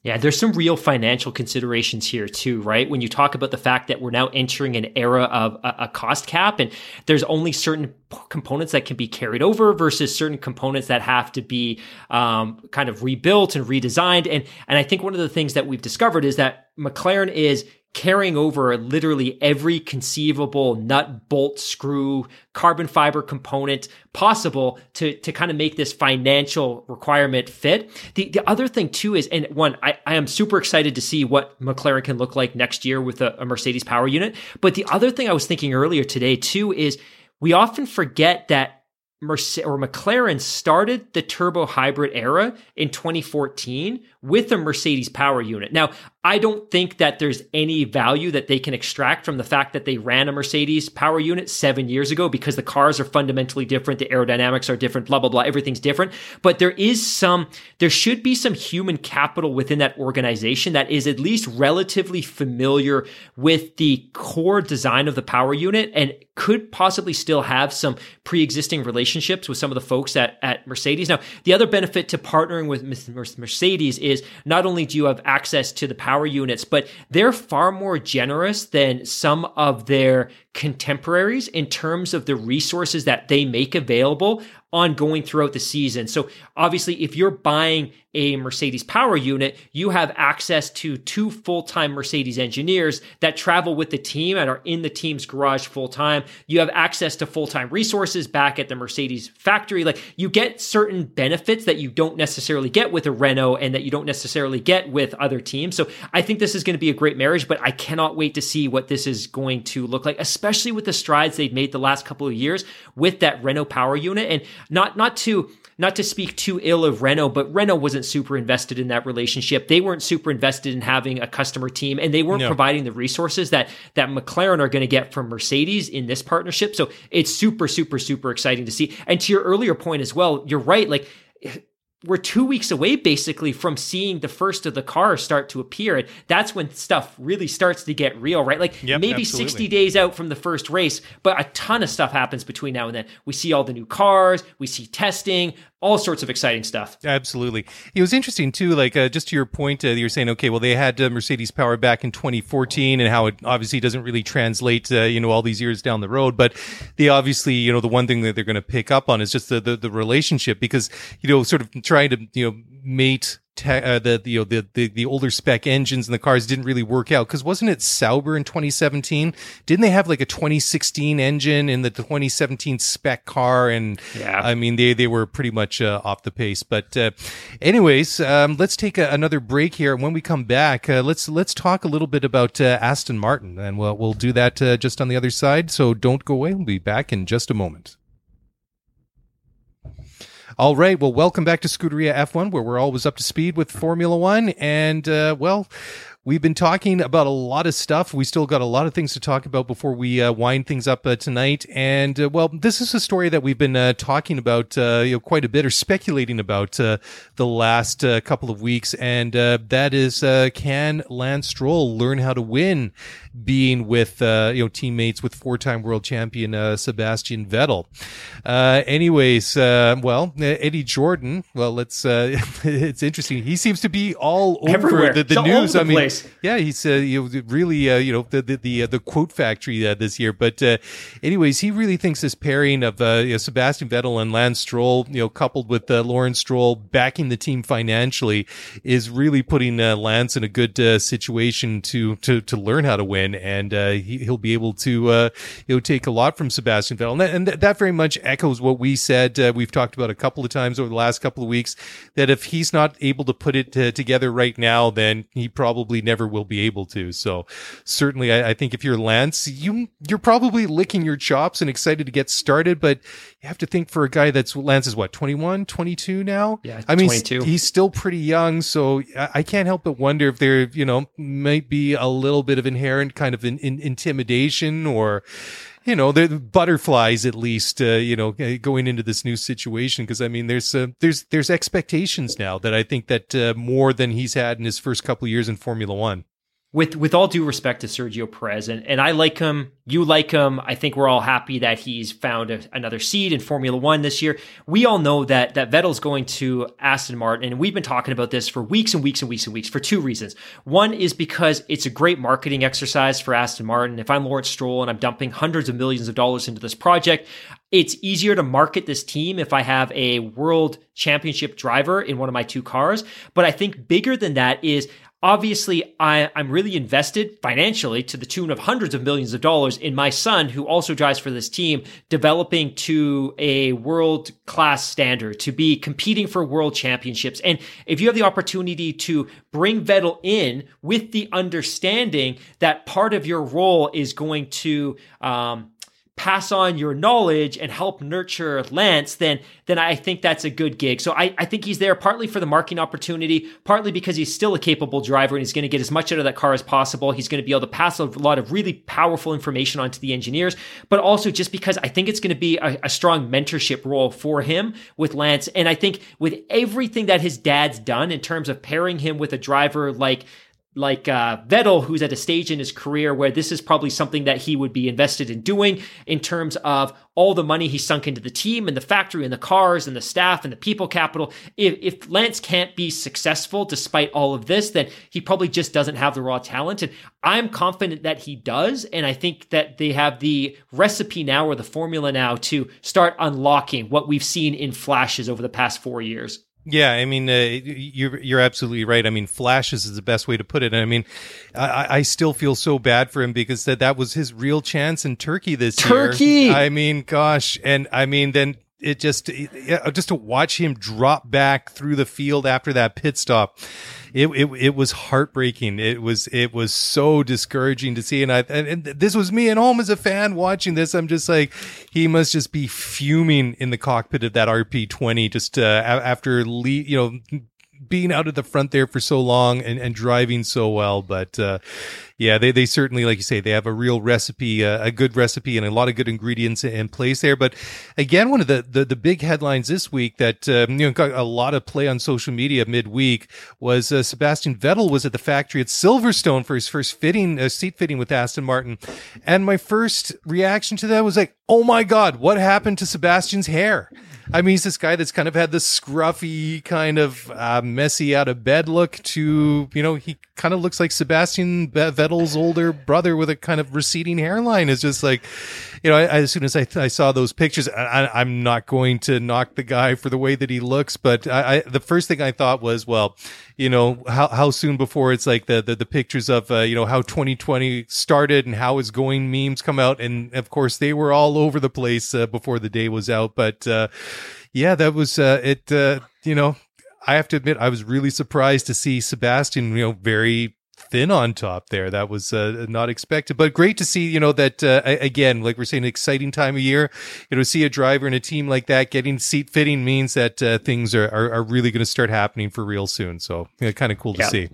Speaker 2: Yeah, there's some real financial considerations here too, right? When you talk about the fact that we're now entering an era of a, a, cost cap and there's only certain components that can be carried over versus certain components that have to be um, kind of rebuilt and redesigned. And and I think one of the things that we've discovered is that McLaren is carrying over literally every conceivable nut, bolt, screw, carbon fiber component possible to, to kind of make this financial requirement fit. The, the other thing too is, and one, I, I am super excited to see what McLaren can look like next year with a, a Mercedes power unit. But the other thing I was thinking earlier today too is we often forget that Merce- or McLaren started the turbo hybrid era in 2014 with a Mercedes power unit. Now, I don't think that there's any value that they can extract from the fact that they ran a Mercedes power unit seven years ago because the cars are fundamentally different, the aerodynamics are different, blah, blah, blah, everything's different. But there is some, there should be some human capital within that organization that is at least relatively familiar with the core design of the power unit and could possibly still have some pre-existing relationships with some of the folks at, at Mercedes. Now, the other benefit to partnering with Mercedes is not only do you have access to the power units, but they're far more generous than some of their contemporaries in terms of the resources that they make available ongoing throughout the season. So obviously, if you're buying a Mercedes power unit, you have access to two full-time Mercedes engineers that travel with the team and are in the team's garage full-time. You have access to full-time resources back at the Mercedes factory. Like you get certain benefits that you don't necessarily get with a Renault and that you don't necessarily get with other teams. So I think this is going to be a great marriage, but I cannot wait to see what this is going to look like, especially with the strides they've made the last couple of years with that Renault power unit and not not to not to speak too ill of Renault, but Renault wasn't super invested in that relationship. They weren't super invested in having a customer team and they weren't no. providing the resources that that McLaren are going to get from Mercedes in this partnership. So it's super super super exciting to see. And to your earlier point as well, you're right like we're two weeks away basically from seeing the first of the cars start to appear. And that's when stuff really starts to get real, right? Like yep, maybe absolutely. 60 days out from the first race, but a ton of stuff happens between now and then. We see all the new cars, we see testing, all sorts of exciting stuff.
Speaker 1: Absolutely. It was interesting too, like uh, just to your point, uh, you're saying, okay, well, they had uh, Mercedes power back in 2014 and how it obviously doesn't really translate, uh, you know, all these years down the road. But they obviously, you know, the one thing that they're going to pick up on is just the, the, the relationship because, you know, sort of trying to, you know, mate te- uh, the, the, you know, the, the, the older spec engines in the cars didn't really work out. Cause wasn't it Sauber in 2017? Didn't they have like a 2016 engine in the 2017 spec car? And yeah, I mean, they, they were pretty much uh, off the pace. But, uh, anyways, um, let's take a, another break here. And when we come back, uh, let's, let's talk a little bit about uh, Aston Martin and we'll, we'll do that uh, just on the other side. So don't go away. We'll be back in just a moment. All right. Well, welcome back to Scuderia F1, where we're always up to speed with Formula One. And, uh, well, We've been talking about a lot of stuff. We still got a lot of things to talk about before we uh, wind things up uh, tonight. And uh, well, this is a story that we've been uh, talking about uh, you know, quite a bit or speculating about uh, the last couple of weeks, and that is can Lance Stroll learn how to win? Being with you know teammates with four-time world champion Sebastian Vettel. anyways, well, Eddie Jordan. Well, let's. it's interesting. He seems to be all over
Speaker 2: Everywhere.
Speaker 1: the, the
Speaker 2: news.
Speaker 1: I mean,
Speaker 2: place.
Speaker 1: Yeah, he's uh, you know, really uh, you know the the the, uh, the quote factory uh, this year. But uh, anyways, he really thinks this pairing of uh, you know, Sebastian Vettel and Lance Stroll, you know, coupled with Lawrence Stroll backing the team financially, is really putting Lance in a good situation to to to learn how to win, and he, he'll be able to you know take a lot from Sebastian Vettel, and that, and that- very much echoes what we said. We've talked about a couple of times over the last couple of weeks that if he's not able to put it together right now, then he probably never will be able to. So certainly, I, I think if you're Lance, you you're probably licking your chops and excited to get started, but you have to think for a guy that's Lance is what 21, 22 now.
Speaker 2: Yeah,
Speaker 1: I mean
Speaker 2: 22.
Speaker 1: he's still pretty young, so I, I can't help but wonder if there you know might be a little bit of inherent kind of in, in, intimidation or you know, the butterflies at least, uh, you know, uh, going into this new situation. Cause I mean, there's, uh, there's, there's expectations now that I think that, uh, more than he's had in his first couple years in Formula One.
Speaker 2: With with all due respect to Sergio Perez, and, and I like him, you like him. I think we're all happy that he's found a, another seed in Formula One this year. We all know that that Vettel's going to Aston Martin, and we've been talking about this for weeks and weeks and weeks and weeks for two reasons. One is because it's a great marketing exercise for Aston Martin. If I'm Lawrence Stroll and I'm dumping hundreds of millions of dollars into this project, it's easier to market this team if I have a world championship driver in one of my two cars. But I think bigger than that is obviously I, I'm really invested financially to the tune of hundreds of millions of dollars in my son, who also drives for this team, developing to a world class standard, to be competing for world championships. And if you have the opportunity to bring Vettel in with the understanding that part of your role is going to, um, pass on your knowledge and help nurture Lance, then then I think that's a good gig. So I, I think he's there partly for the marketing opportunity, partly because he's still a capable driver and he's going to get as much out of that car as possible. He's going to be able to pass a lot of really powerful information onto the engineers, but also just because I think it's going to be a, a strong mentorship role for him with Lance. And I think with everything that his dad's done in terms of pairing him with a driver like like uh, Vettel, who's at a stage in his career where this is probably something that he would be invested in doing in terms of all the money he sunk into the team and the factory and the cars and the staff and the people capital. If, if Lance can't be successful despite all of this, then he probably just doesn't have the raw talent. And I'm confident that he does. And I think that they have the recipe now or the formula now to start unlocking what we've seen in flashes over the past four years.
Speaker 1: Yeah, I mean, uh, you're you're absolutely right. I mean, flashes is the best way to put it. And I mean, I, I still feel so bad for him because that that was his real chance in Turkey this
Speaker 2: Turkey!
Speaker 1: year. Turkey. I mean, gosh, and I mean, then it just it, just to watch him drop back through the field after that pit stop. It, it it was heartbreaking. It was it was so discouraging to see, and I and, and this was me at home as a fan watching this. I'm just like, he must just be fuming in the cockpit of that RP20 just uh, after le- you know being out at the front there for so long and, and driving so well. But uh, yeah, they, they certainly, like you say, they have a real recipe, uh, a good recipe, and a lot of good ingredients in place there. But again, one of the the, the big headlines this week that um, you know got a lot of play on social media midweek was uh, Sebastian Vettel was at the factory at Silverstone for his first fitting uh, seat fitting with Aston Martin, and my first reaction to that was like, oh my god, what happened to Sebastian's hair? I mean, he's this guy that's kind of had the scruffy, kind of uh, messy out of bed look to, you know, he kind of looks like Sebastian Vettel's older brother with a kind of receding hairline. It's just like, you know, I, as soon as I, I saw those pictures, I, I'm not going to knock the guy for the way that he looks, but I, I the first thing I thought was, well, you know, how, how soon before it's like the, the, the pictures of, uh, you know, how 2020 started and how it's going memes come out. And of course they were all over the place uh, before the day was out. But, uh, yeah, that was, uh, it, uh, you know, I have to admit, I was really surprised to see Sebastian, you know, very thin on top there. That was uh, not expected, but great to see, you know, that uh, again, like we're saying, an exciting time of year. You know, see a driver in a team like that getting seat fitting means that uh, things are, are, are really going to start happening for real soon. So, yeah, kind of cool to see.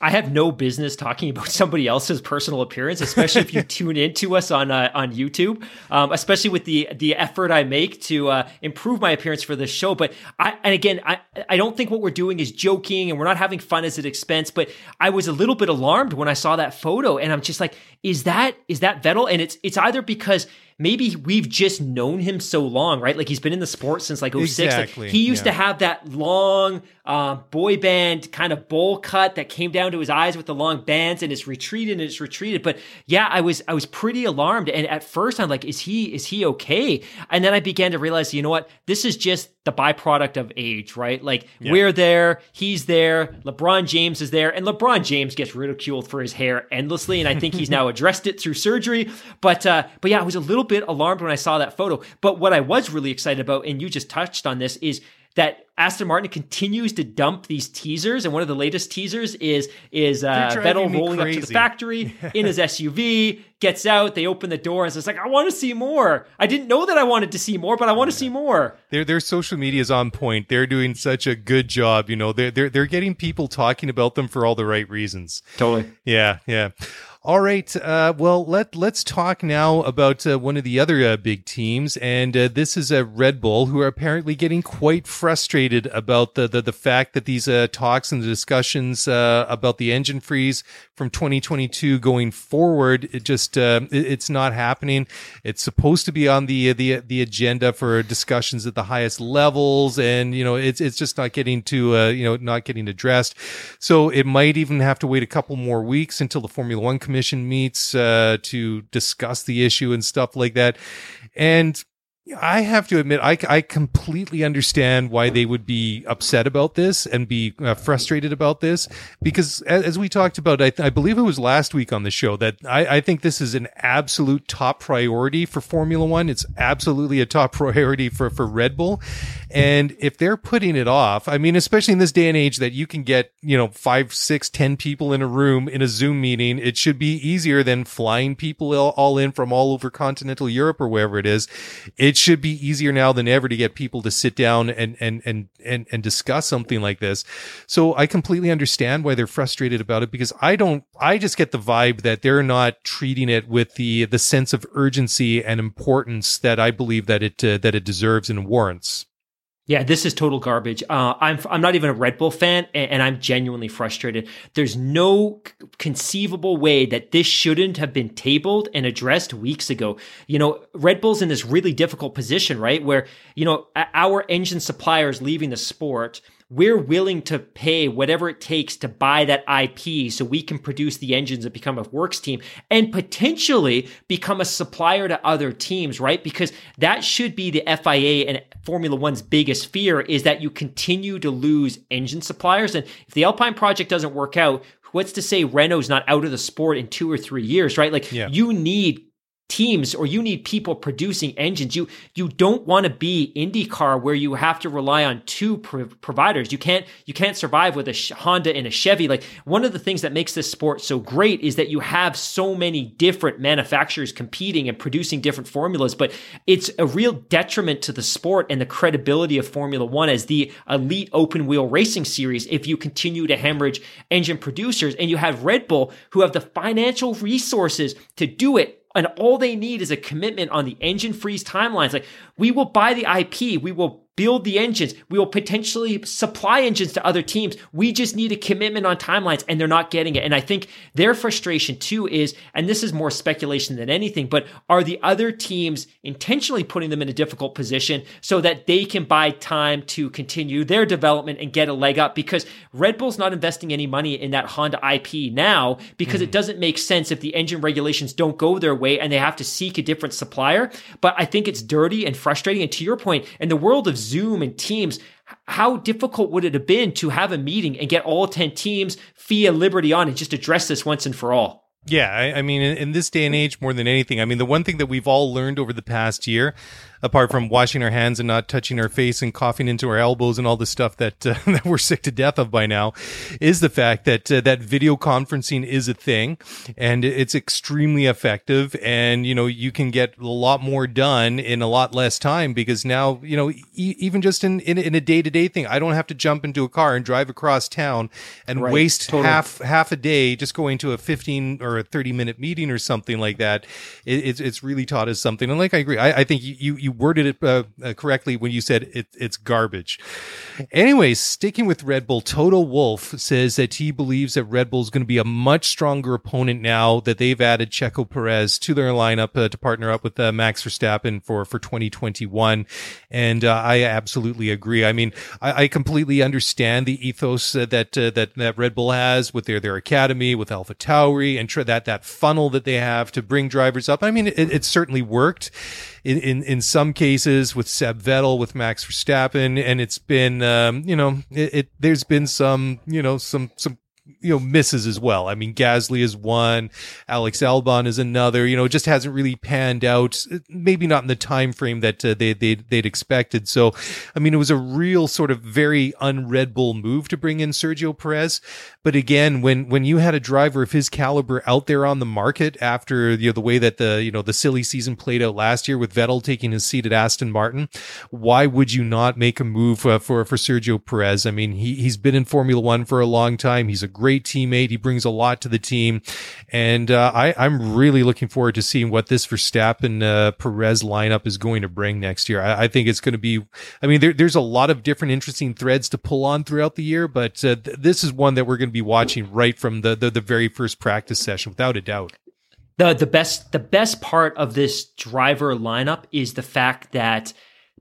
Speaker 2: I have no business talking about somebody else's personal appearance, especially if you tune into us on uh, on YouTube. Um, especially with the the effort I make to uh, improve my appearance for this show. But I and again, I I don't think what we're doing is joking and we're not having fun as an expense. But I was a little bit alarmed when I saw that photo, and I'm just like, is that is that Vettel? And it's it's either because maybe we've just known him so long, right? Like he's been in the sport since like 06.
Speaker 1: Exactly,
Speaker 2: Like he used
Speaker 1: yeah.
Speaker 2: to have that long uh, boy band kind of bowl cut that came down to his eyes with the long bands and it's retreated and it's retreated. But yeah, I was I was pretty alarmed. And at first I'm like, is he is he okay? And then I began to realize, you know what? This is just the byproduct of age, right? Like we're there, he's there, LeBron James is there, and LeBron James gets ridiculed for his hair endlessly, and I think he's now addressed it through surgery. But uh, but yeah, I was a little bit alarmed when I saw that photo. But what I was really excited about, and you just touched on this, is that Aston Martin continues to dump these teasers, and one of the latest teasers is is uh,
Speaker 1: They're
Speaker 2: Vettel
Speaker 1: me
Speaker 2: rolling up to the factory in his SUV, gets out, they open the door, and it's like, I want to see more. I didn't know that I wanted to see more, but I want to see more.
Speaker 1: Their their social media is on point. They're doing such a good job. You know, they're they're they're getting people talking about them for all the right reasons.
Speaker 2: Totally.
Speaker 1: Yeah, yeah. All right. Uh, well, let let's talk now about uh, one of the other uh, big teams, and uh, this is uh, Red Bull, who are apparently getting quite frustrated about the the, the fact that these uh, talks and the discussions about the engine freeze from 2022 going forward, it just it- it's not happening. It's supposed to be on the the the agenda for discussions at the highest levels, and you know it's it's just not getting to you know not getting addressed. So it might even have to wait a couple more weeks until the Formula One Commission meets uh, to discuss the issue and stuff like that. And I have to admit, I, I completely understand why they would be upset about this and be uh, frustrated about this because, as, as we talked about, I, I believe it was last week on the show that I, I think this is an absolute top priority for Formula One. It's absolutely a top priority for, for Red Bull. And if they're putting it off, I mean, especially in this day and age that you can get, you know, five, six, ten people in a room in a Zoom meeting, it should be easier than flying people all, in from all over continental Europe or wherever it is. It should be easier now than ever to get people to sit down and, and, and, and, and discuss something like this. So I completely understand why they're frustrated about it because I don't, I just get the vibe that they're not treating it with the, the sense of urgency and importance that I believe that it, uh, that it deserves and warrants.
Speaker 2: Yeah, this is total garbage. Uh, I'm I'm not even a Red Bull fan, and, and I'm genuinely frustrated. There's no c- conceivable way that this shouldn't have been tabled and addressed weeks ago. You know, Red Bull's in this really difficult position, right? Where you know our engine suppliers leaving the sport. We're willing to pay whatever it takes to buy that IP so we can produce the engines and become a works team and potentially become a supplier to other teams, right? Because that should be the FIA and Formula One's biggest fear is that you continue to lose engine suppliers. And if the Alpine project doesn't work out, what's to say Renault's not out of the sport in two or three years, right? Like
Speaker 1: Yeah.
Speaker 2: you need teams or you need people producing engines. You you don't want to be IndyCar where you have to rely on two pro- providers. You can't you can't survive with a Honda and a Chevy. Like one of the things that makes this sport so great is that you have so many different manufacturers competing and producing different formulas, but it's a real detriment to the sport and the credibility of Formula 1 as the elite open wheel racing series if you continue to hemorrhage engine producers and you have Red Bull who have the financial resources to do it and all they need is a commitment on the engine freeze timelines. Like, we will buy the IP, we will build the engines, we will potentially supply engines to other teams. We just need a commitment on timelines, and they're not getting it. And I think their frustration too is, and this is more speculation than anything, but are the other teams intentionally putting them in a difficult position so that they can buy time to continue their development and get a leg up? Because Red Bull's not investing any money in that Honda IP now because it mm. doesn't make sense if the engine regulations don't go their way and they have to seek a different supplier. But I think it's dirty and frustrating. And to your point, in the world of Zoom and Teams, how difficult would it have been to have a meeting and get all 10 teams, FIA, Liberty on and just address this once and for all?
Speaker 1: Yeah, I, I mean, in, in this day and age, more than anything, I mean, the one thing that we've all learned over the past year, apart from washing our hands and not touching our face and coughing into our elbows and all the stuff that uh, that we're sick to death of by now, is the fact that uh, that video conferencing is a thing, and it's extremely effective, and you know you can get a lot more done in a lot less time because now you know e- even just in in, in a day to day thing, I don't have to jump into a car and drive across town and
Speaker 2: Right,
Speaker 1: waste
Speaker 2: totally.
Speaker 1: half half a day just going to a 15 or a 30 minute meeting or something like that. It, it's it's really taught us something. And like i agree. I, I think you you you worded it uh, uh, correctly when you said it, it's garbage. Anyways, sticking with Red Bull, Toto Wolff says that he believes that Red Bull is going to be a much stronger opponent now that they've added Checo Perez to their lineup uh, to partner up with uh, Max Verstappen for for 2021. And uh, I absolutely agree. I mean, I, I completely understand the ethos that that that Red Bull has with their their academy, with AlphaTauri, and tr- that that funnel that they have to bring drivers up. I mean, it, it certainly worked in, in in some cases with Seb Vettel, with Max Verstappen, and it's been um, you know it, it there's been some you know some some you know misses as well. I mean, Gasly is one, Alex Albon is another. You know, it just hasn't really panned out. Maybe not in the time frame that uh, they they they'd expected. So, I mean, it was a real sort of very un-Red Bull move to bring in Sergio Perez. But again, when when you had a driver of his caliber out there on the market after you know the way that the you know the silly season played out last year with Vettel taking his seat at Aston Martin, why would you not make a move uh, for for Sergio Perez? I mean, he he's been in Formula One for a long time. He's a great teammate. He brings a lot to the team, and uh, I I'm really looking forward to seeing what this Verstappen uh, Perez lineup is going to bring next year. I, I think it's going to be. I mean, there, there's a lot of different interesting threads to pull on throughout the year, but uh, th- this is one that we're going to be watching right from the, the the very first practice session, without a doubt.
Speaker 2: The the best the best part of this driver lineup is the fact that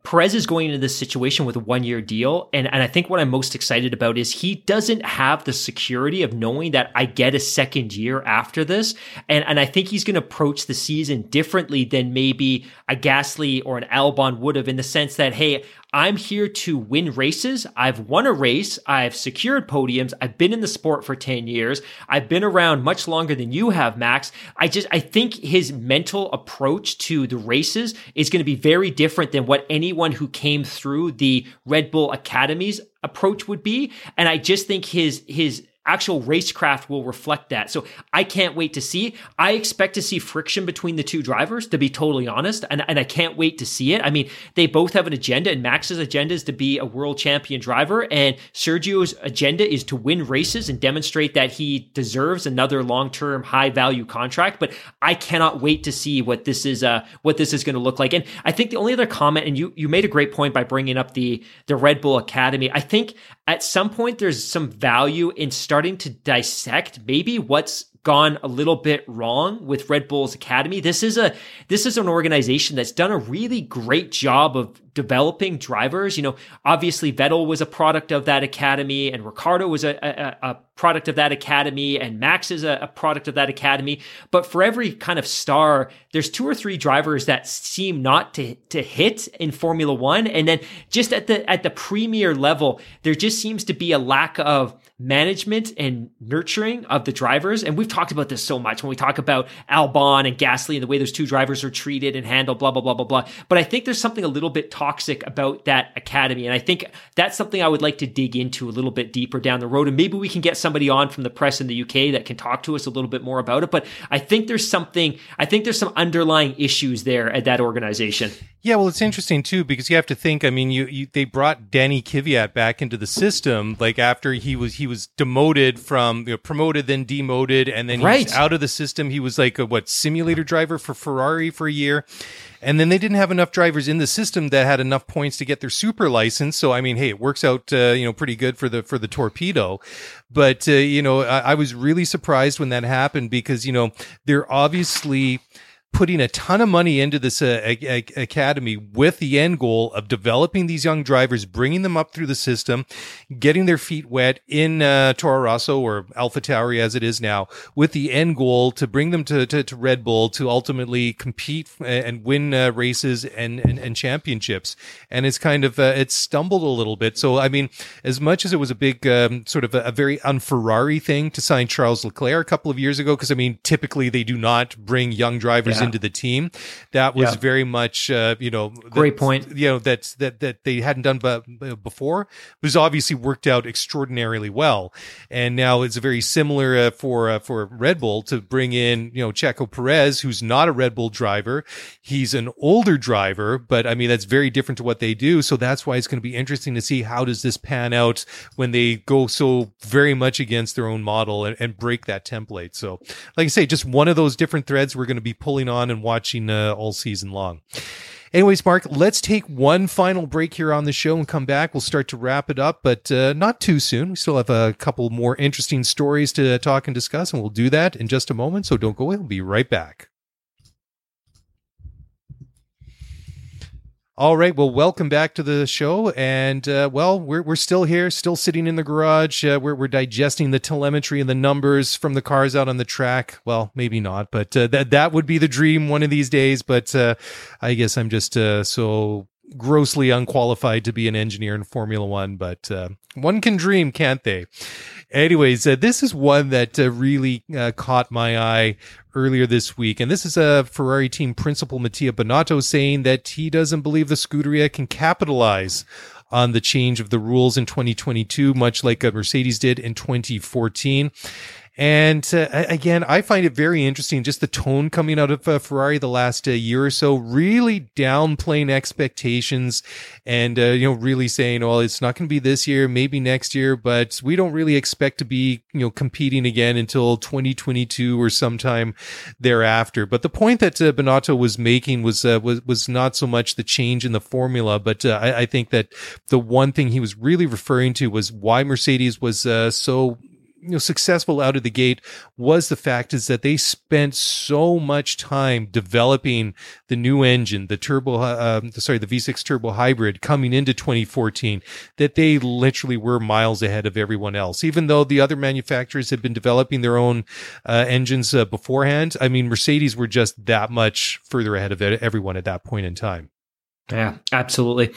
Speaker 2: Perez is going into this situation with a one year deal. And, and I think what I'm most excited about is he doesn't have the security of knowing that I get a second year after this. And, and I think he's going to approach the season differently than maybe a Gasly or an Albon would have in the sense that, hey, I'm here to win races. I've won a race. I've secured podiums. I've been in the sport for 10 years. I've been around much longer than you have, Max. I just, I think his mental approach to the races is going to be very different than what anyone who came through the Red Bull Academies approach would be. And I just think his, his, actual racecraft will reflect that. So I can't wait to see. I expect to see friction between the two drivers, to be totally honest. And, and I can't wait to see it. I mean, they both have an agenda, and Max's agenda is to be a world champion driver, and Sergio's agenda is to win races and demonstrate that he deserves another long term, high value contract. But I cannot wait to see what this is, uh, what this is going to look like. And I think the only other comment, and you, you made a great point by bringing up the, the Red Bull Academy. I think at some point there's some value in starting to dissect maybe what's gone a little bit wrong with Red Bull's Academy. This is a this is an organization that's done a really great job of developing drivers. You know, obviously Vettel was a product of that academy, and Ricciardo was a, a, a product of that academy, and Max is a, a product of that academy. But for every kind of star, there's two or three drivers that seem not to to hit in Formula One, and then just at the at the premier level, there just seems to be a lack of management and nurturing of the drivers. And we've talked about this so much when we talk about Albon and Gasly and the way those two drivers are treated and handled, blah, blah, blah, blah, blah. But I think there's something a little bit toxic about that academy. And I think that's something I would like to dig into a little bit deeper down the road. And maybe we can get somebody on from the press in the UK that can talk to us a little bit more about it. But I think there's something, I think there's some underlying issues there at that organization.
Speaker 1: Yeah, well, it's interesting too because you have to think. I mean, you, you they brought Danny Kvyat back into the system like after he was he was demoted from you know, promoted then demoted and then
Speaker 2: Right.
Speaker 1: he's out of the system. He was like a what simulator driver for Ferrari for a year. And then they didn't have enough drivers in the system that had enough points to get their super license. So I mean, hey, it works out, uh, you know, pretty good for the for the torpedo. But uh, you know, I, I was really surprised when that happened because you know they're obviously putting a ton of money into this uh, a- a- academy with the end goal of developing these young drivers, bringing them up through the system, getting their feet wet in uh, Toro Rosso or AlphaTauri as it is now, with the end goal to bring them to, to, to Red Bull to ultimately compete and win uh, races and, and, and championships. And it's kind of, uh, it's stumbled a little bit. So, I mean, as much as it was a big, um, sort of a, a very un-Ferrari thing to sign Charles Leclerc a couple of years ago, because I mean, typically they do not bring young drivers
Speaker 2: Yeah.
Speaker 1: into the team. That was
Speaker 2: Yeah.
Speaker 1: very much, uh, you know,
Speaker 2: Great
Speaker 1: that-
Speaker 2: point.
Speaker 1: You know that that that they hadn't done before. It was obviously worked out extraordinarily well, and now it's very similar uh, for uh, for Red Bull to bring in you know Checo Perez, who's not a Red Bull driver. He's an older driver, but I mean that's very different to what they do. So that's why it's going to be interesting to see how does this pan out when they go so very much against their own model and, and break that template. So, like I say, just one of those different threads we're going to be pulling on and watching uh, all season long. Anyways, Mark, let's take one final break here on the show and come back. We'll start to wrap it up, but uh, not too soon. We still have a couple more interesting stories to talk and discuss, and we'll do that in just a moment. So don't go away. We'll be right back. All right. Well, welcome back to the show. And, uh, well, we're, we're still here, still sitting in the garage. Uh, we're, we're digesting the telemetry and the numbers from the cars out on the track. Well, maybe not, but uh, that, that would be the dream one of these days. But uh, I guess I'm just uh, so grossly unqualified to be an engineer in Formula One, but uh, one can dream, can't they? Anyways, uh, this is one that uh, really uh, caught my eye earlier this week. And this is a Ferrari team principal, Mattia Binotto, saying that he doesn't believe the Scuderia can capitalize on the change of the rules in 2022, much like a Mercedes did in 2014. And uh, again, I find it very interesting, just the tone coming out of uh, Ferrari the last uh, year or so, really downplaying expectations and, uh, you know, really saying, well, it's not going to be this year, maybe next year, but we don't really expect to be, you know, competing again until 2022 or sometime thereafter. But the point that uh, Binotto was making was, uh, was, was not so much the change in the formula, but I, I, think that the one thing he was really referring to was why Mercedes was so you know successful out of the gate was the fact is that they spent so much time developing the new engine, the turbo, uh, um, sorry, the V6 turbo hybrid coming into 2014 that they literally were miles ahead of everyone else. Even though the other manufacturers had been developing their own uh, engines uh, beforehand, I mean Mercedes were just that much further ahead of everyone at that point in time.
Speaker 2: Yeah, absolutely.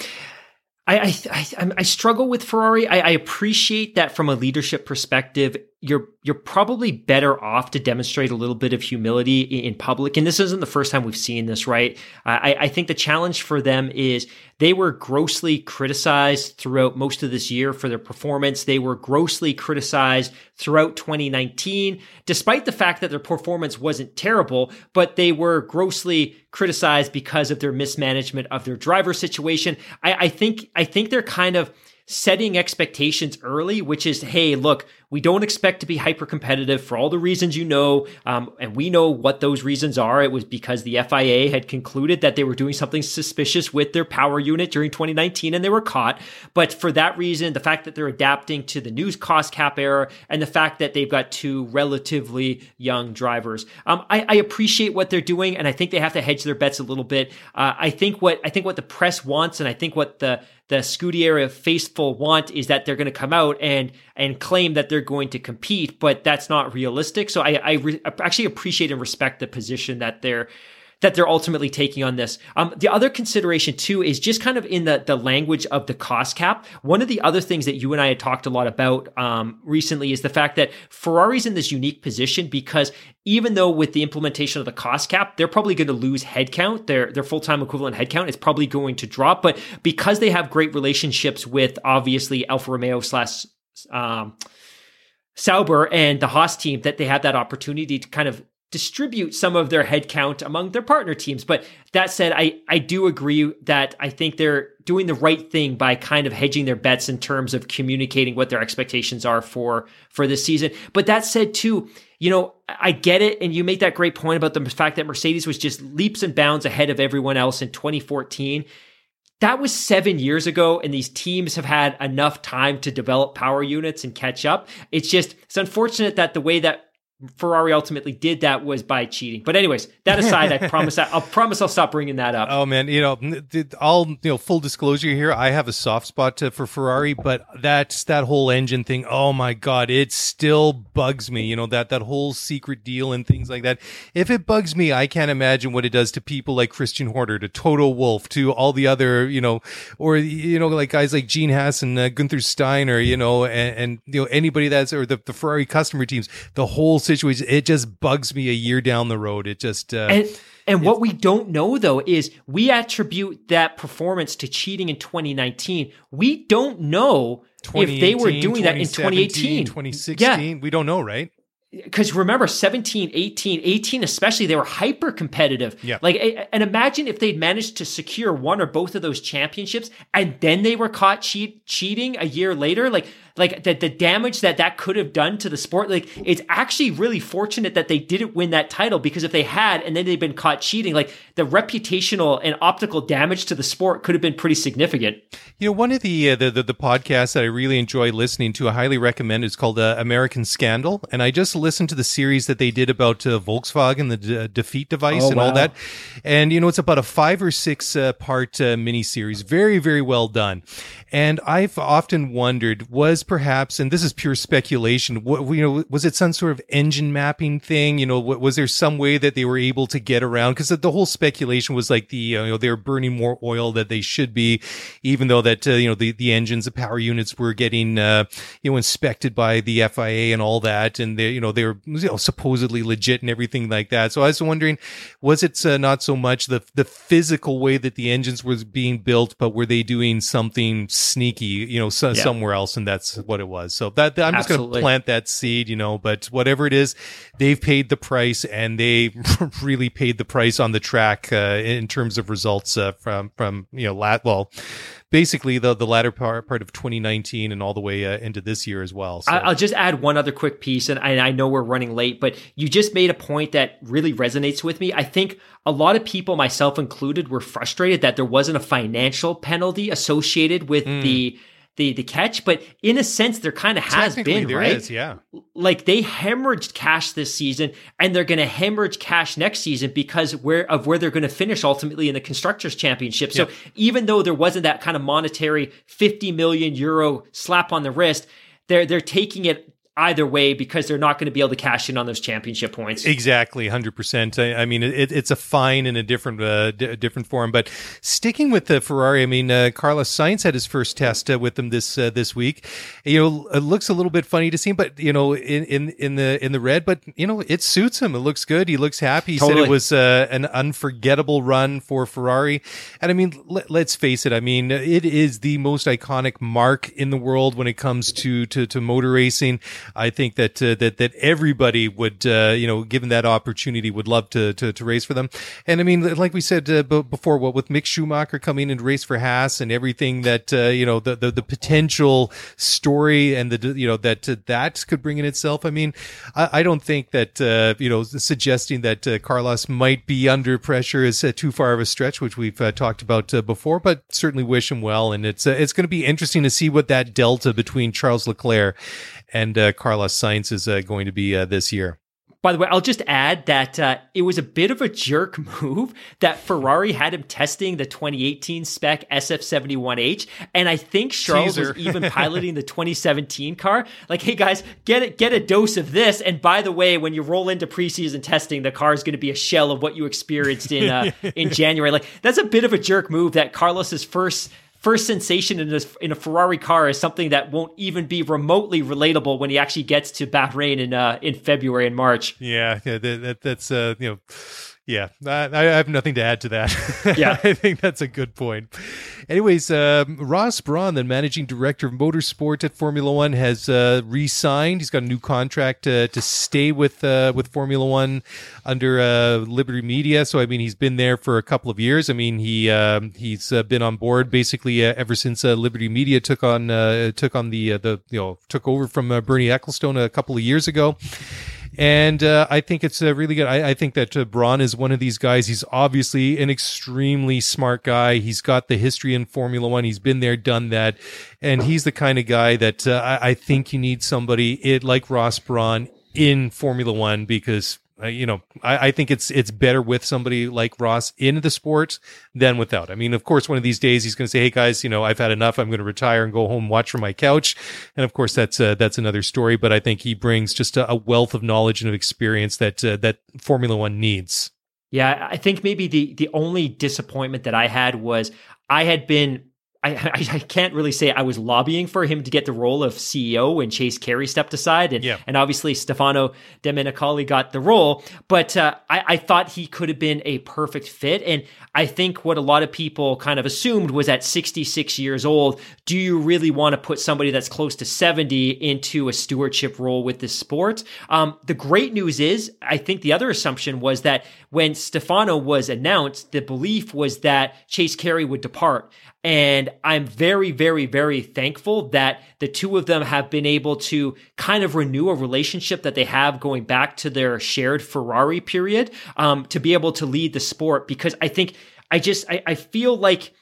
Speaker 2: I, I, I, struggle with Ferrari. I, I, appreciate that from a leadership perspective you're you're probably better off to demonstrate a little bit of humility in public. And this isn't the first time we've seen this, right? I, I think the challenge for them is they were grossly criticized throughout most of this year for their performance. They were grossly criticized throughout 2019, despite the fact that their performance wasn't terrible, but they were grossly criticized because of their mismanagement of their driver situation. I, I think I think they're kind of setting expectations early, which is, hey, look, we don't expect to be hyper competitive for all the reasons you know. Um, and we know what those reasons are. It was because the FIA had concluded that they were doing something suspicious with their power unit during 2019 and they were caught. But for that reason, the fact that they're adapting to the news cost cap era and the fact that they've got two relatively young drivers, um, I, I, appreciate what they're doing. And I think they have to hedge their bets a little bit. Uh, I think what, I think what the press wants and I think what the, the Scuderia faithful want is that they're going to come out and and claim that they're going to compete, but that's not realistic. So I, I re- actually appreciate and respect the position that they're that they're ultimately taking on this. Um, the other consideration too is just kind of in the the language of the cost cap. One of the other things that you and I had talked a lot about um, recently is the fact that Ferrari's in this unique position because even though with the implementation of the cost cap, they're probably going to lose headcount, their their full time equivalent headcount is probably going to drop. But because they have great relationships with obviously Alfa Romeo slash um, Sauber and the Haas team, that they have that opportunity to kind of distribute some of their headcount among their partner teams. But that said, I, I do agree that I think they're doing the right thing by kind of hedging their bets in terms of communicating what their expectations are for, for this season. But that said too, you know, I get it. And you make that great point about the fact that Mercedes was just leaps and bounds ahead of everyone else in 2014 that was seven years ago, and these teams have had enough time to develop power units and catch up. It's just, it's unfortunate that the way that Ferrari ultimately did that was by cheating. But anyways, that aside, I promise I, will promise I'll stop bringing that up.
Speaker 1: Oh man, you know, all you know, full disclosure here, I have a soft spot to, for Ferrari, but that's that whole engine thing. Oh my god, it still bugs me. You know that that whole secret deal and things like that. If it bugs me, I can't imagine what it does to people like Christian Horner, to Toto Wolff, to all the other, you know, or you know, like guys like Gene Haas and uh, Gunther Steiner, you know, and, and you know anybody that's or the, the Ferrari customer teams, the whole situation. It just bugs me a year down the road. It just uh,
Speaker 2: and and what we don't know though is we attribute that performance to cheating in 2019. We don't know if they were doing that in 2018,
Speaker 1: 2016. Yeah. We don't know, right?
Speaker 2: because remember 17 18 18 especially they were hyper competitive
Speaker 1: yeah
Speaker 2: like and imagine if they'd managed to secure one or both of those championships and then they were caught cheat, cheating a year later like like the, the damage that that could have done to the sport like it's actually really fortunate that they didn't win that title because if they had and then they'd been caught cheating like the reputational and optical damage to the sport could have been pretty significant.
Speaker 1: You know one of the uh, the, the, the podcasts that i really enjoy listening to i highly recommend is called uh, american scandal. And i just listened to the series that they did about uh, volkswagen the d- defeat device
Speaker 3: Oh,
Speaker 1: and all that. And you know it's about a five or six uh, part uh, miniseries. Very very well done. And I've often wondered, was perhaps, and this is pure speculation, what, you know, was it some sort of engine mapping thing? You know, wa- was there some way that they were able to get around? Because the whole speculation was like the, you know, they were burning more oil that they should be, even though that, uh, you know, the, the engines, the power units were getting, uh, you know, inspected by the FIA and all that. And they, you know, they were, you know, supposedly legit and everything like that. So I was wondering, was it uh, not so much the, the physical way that the engines was being built, but were they doing something sneaky, you know, so,
Speaker 2: Yeah.
Speaker 1: somewhere else? And that's what it was. So that, I'm just going to plant that seed, you know, but whatever it is, they've paid the price and they really paid the price on the track, uh, in terms of results, uh, from, from, you know, lat, well, basically the, the latter part, part of 2019 and all the way uh, into this year as well. So.
Speaker 2: I'll just add one other quick piece, and I, I know we're running late, but you just made a point that really resonates with me. I think a lot of people, myself included, were frustrated that there wasn't a financial penalty associated with the the the catch, but in a sense, there kind of has been, right?
Speaker 1: is, yeah.
Speaker 2: like they hemorrhaged cash this season and they're going to hemorrhage cash next season because where of where they're going to finish ultimately in the constructors championship. So even though there wasn't that kind of monetary 50 million euro slap on the wrist, they're they're taking it either way because they're not going to be able to cash in on those championship points.
Speaker 1: Exactly, hundred percent. I, I mean, it, it's a fine in a different, uh, d- different form. But sticking with the Ferrari, I mean, uh, Carlos Sainz had his first test uh, with them this uh, this week. You know, it looks a little bit funny to see him, but you know, in, in in the in the red, but you know, it suits him. It looks good. He looks happy. He said it was uh, an unforgettable run for Ferrari. And I mean, let, let's face it. I mean, it is the most iconic marque in the world when it comes to to, to motor racing. I think that uh, that that everybody would, uh, you know, given that opportunity, would love to to, to race for them. And I mean, like we said uh, b- before, what with Mick Schumacher coming and race for Haas and everything that uh, you know the, the the potential story and the you know that uh, that could bring in itself. I mean, I, I don't think that uh, you know suggesting that Carlos might be under pressure is too far of a stretch, which we've talked about before. But certainly wish him well, and it's it's going to be interesting to see what that delta between Charles Leclerc and uh, Carlos Sainz is uh, going to be uh, this year.
Speaker 2: By the way, I'll just add that uh, it was a bit of a jerk move that Ferrari had him testing the 2018 spec SF71H, and I think Charles
Speaker 1: Teaser.
Speaker 2: was even piloting the 2017 car. Like, hey guys, get it, get a dose of this. And by the way, when you roll into preseason testing, the car is going to be a shell of what you experienced in uh, in January. Like, that's a bit of a jerk move that Carlos's first. First sensation in a, in a Ferrari car is something that won't even be remotely relatable when he actually gets to Bahrain in uh, in February and March.
Speaker 1: Yeah, yeah that, that, that's uh, you know, yeah. I, I have nothing to add to that.
Speaker 2: Yeah.
Speaker 1: I think that's a good point. Anyways, um, Ross Brawn, the managing director of motorsport at Formula One, has uh, re-signed. He's got a new contract uh, to stay with uh, with Formula One under uh, Liberty Media. So I mean, he's been there for a couple of years. I mean, he um, he's uh, been on board basically uh, ever since uh, Liberty Media took on uh, took on the uh, the you know took over from uh, Bernie Ecclestone a couple of years ago. And uh, I think it's uh, really good. I, I think that uh, Brawn is one of these guys. He's obviously an extremely smart guy. He's got the history in Formula One. He's been there, done that, and he's the kind of guy that uh, I, I think you need somebody it like Ross Brawn in Formula One because uh, you know I, I think it's it's better with somebody like Ross in the sport than without. I mean, of course, one of these days he's going to say, "Hey guys, you know, I've had enough. I'm going to retire and go home, watch from my couch." And of course, that's uh, that's another story. But I think he brings just a, a wealth of knowledge and of experience that uh, that Formula One needs.
Speaker 2: Yeah, I think maybe the the only disappointment that I had was I had been I, I, I can't really say I was lobbying for him to get the role of CEO when Chase Carey stepped aside, and
Speaker 1: Yeah.
Speaker 2: and obviously Stefano Domenicali got the role. But uh, I, I thought he could have been a perfect fit, and I think what a lot of people kind of assumed was at 66 years old, do you really want to put somebody that's close to 70 into a stewardship role with this sport? Um, the great news is, I think the other assumption was that when Stefano was announced, the belief was that Chase Carey would depart. And I'm very, very, very thankful that the two of them have been able to kind of renew a relationship that they have going back to their shared Ferrari period, um, to be able to lead the sport. Because I think I just, I, I feel like,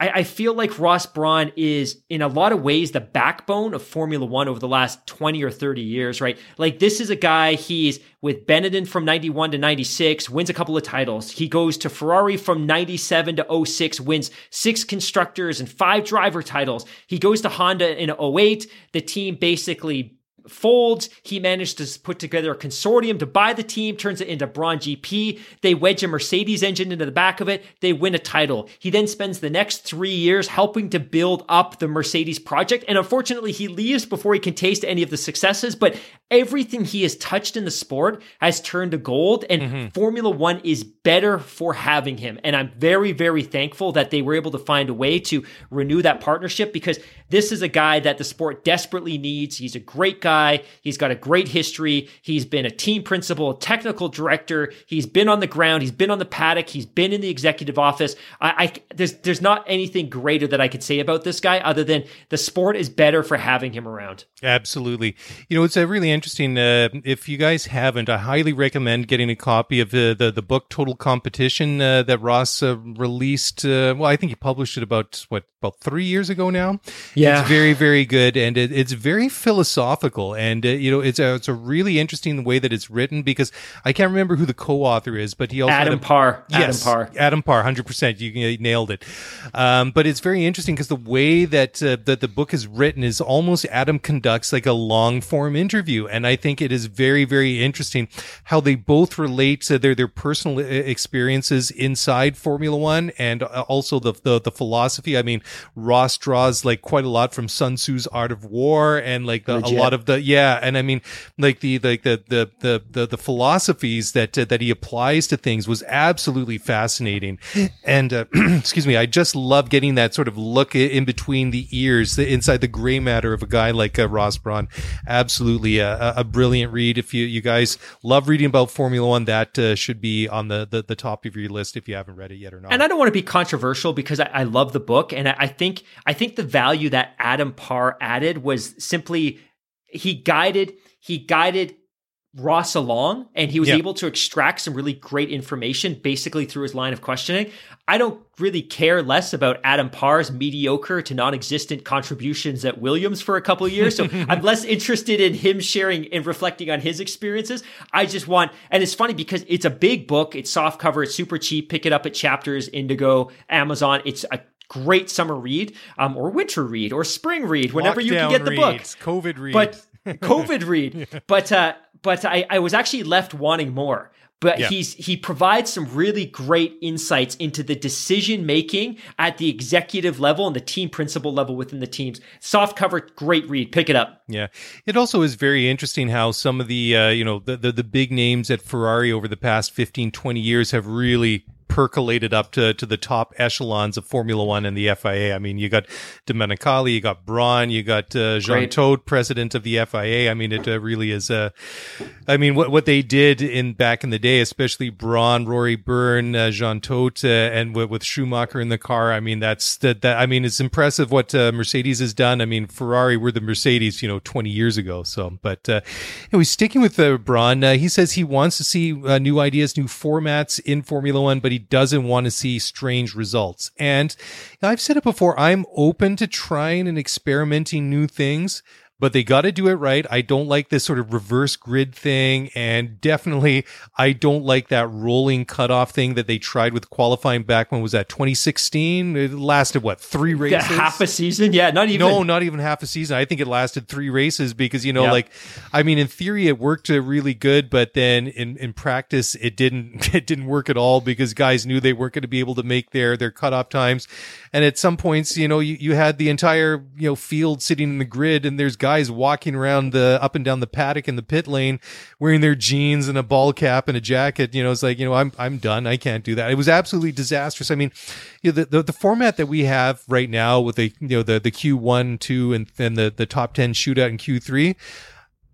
Speaker 2: I, I feel like Ross Brawn is in a lot of ways the backbone of Formula One over the last 20 or 30 years, right? Like this is a guy, he's with Benetton from 91 to 96, wins a couple of titles. He goes to Ferrari from 97 to 06, wins six constructors and five driver titles. He goes to Honda in 08. The team basically folds. He managed to put together a consortium to buy the team, turns it into Brawn GP. They wedge a Mercedes engine into the back of it. They win a title. He then spends the next three years helping to build up the Mercedes project. And unfortunately, he leaves before he can taste any of the successes. But everything he has touched in the sport has turned to gold. And mm-hmm. Formula One is better for having him. And I'm very, very thankful that they were able to find a way to renew that partnership because this is a guy that the sport desperately needs. He's a great guy. He's got a great history. He's been a team principal, a technical director. He's been on the ground. He's been on the paddock. He's been in the executive office. I, I there's there's not anything greater that I could say about this guy other than the sport is better for having him around.
Speaker 1: Absolutely. You know, it's a really interesting. Uh, if you guys haven't, I highly recommend getting a copy of the the, the book Total Competition uh, that Ross uh, released. Uh, well, I think he published it about what about three years ago now.
Speaker 2: Yeah,
Speaker 1: it's very very good, and it, it's very philosophical, and uh, you know, it's a it's a really interesting way that it's written because I can't remember who the co-author is, but he also
Speaker 2: Adam
Speaker 1: a,
Speaker 2: Parr.
Speaker 1: Yes,
Speaker 2: Adam Parr.
Speaker 1: Adam Parr, hundred percent. You, you, nailed it. Um, but it's very interesting because the way that uh, that the book is written is almost Adam conducts like a long form interview, and I think it is very very interesting how they both relate to their their personal experiences inside Formula One and uh, also the, the, the philosophy. I mean, Ross draws like quite a lot from Sun Tzu's Art of War and like the, a lot of the yeah, and I mean like the like the the the the, the philosophies that uh, that he applies to things was absolutely fascinating. And uh, excuse me, I just love getting that sort of look in between the ears, the, inside the gray matter of a guy like uh, Ross Brawn. Absolutely a, a, brilliant read. If you you guys love reading about Formula One, that uh, should be on the, the the top of your list if you haven't read it yet or not.
Speaker 2: And I don't want to be controversial because I, I love the book, and I, I think I think the value that Adam Parr added was simply he guided he guided Ross along and he was yeah. able to extract some really great information basically through his line of questioning. I don't really care less about Adam Parr's mediocre to non-existent contributions at Williams for a couple of years. So I'm less interested in him sharing and reflecting on his experiences. I just want, and it's funny because it's a big book. It's soft cover. It's super cheap. Pick it up at Chapters, Indigo, Amazon. It's a great summer read, um, or winter read, or spring read, whenever Lockdown you can get the
Speaker 1: reads,
Speaker 2: book.
Speaker 1: COVID read.
Speaker 2: But COVID read. But uh, but I, I was actually left wanting more. But yeah. he's he provides some really great insights into the decision making at the executive level and the team principal level within the teams. Soft cover, great read. Pick it up.
Speaker 1: Yeah, it also is very interesting how some of the uh, you know the, the the big names at Ferrari over the past 15, 20 years have really percolated up to, to the top echelons of Formula One and the FIA. I mean, you got Domenicali, you got Brawn, you got uh, Jean Todt, president of the FIA. I mean, it uh, really is. Uh, I mean, what what they did in back in the day, especially Brawn, Rory Byrne, uh, Jean Todt, uh, and with, with, Schumacher in the car. I mean, that's that. that I mean, it's impressive what uh, Mercedes has done. I mean, Ferrari were the Mercedes, you know, twenty years ago. So, but uh, anyway, sticking with uh, Brawn, uh, he says he wants to see uh, new ideas, new formats in Formula One, but he doesn't want to see strange results. And I've said it before, I'm open to trying and experimenting new things, but they got to do it right. I don't like this sort of reverse grid thing. And definitely, I don't like that rolling cutoff thing that they tried with qualifying back when was that 2016? It lasted what, three races?
Speaker 2: Yeah, half a season? Yeah, not even.
Speaker 1: No, not even half a season. I think it lasted three races because, you know, like, I mean, in theory, it worked uh, really good, but then in, in practice, it didn't, it didn't work at all because guys knew they weren't going to be able to make their, their cutoff times. And at some points, you know, you, you had the entire, you know, field sitting in the grid and there's guys walking around the up and down the paddock in the pit lane wearing their jeans and a ball cap and a jacket. You know, it's like, you know, I'm, I'm done. I can't do that. It was absolutely disastrous. I mean, you know, the, the, the format that we have right now with the, you know, the, the Q1, two and then the, the top 10 shootout in Q3,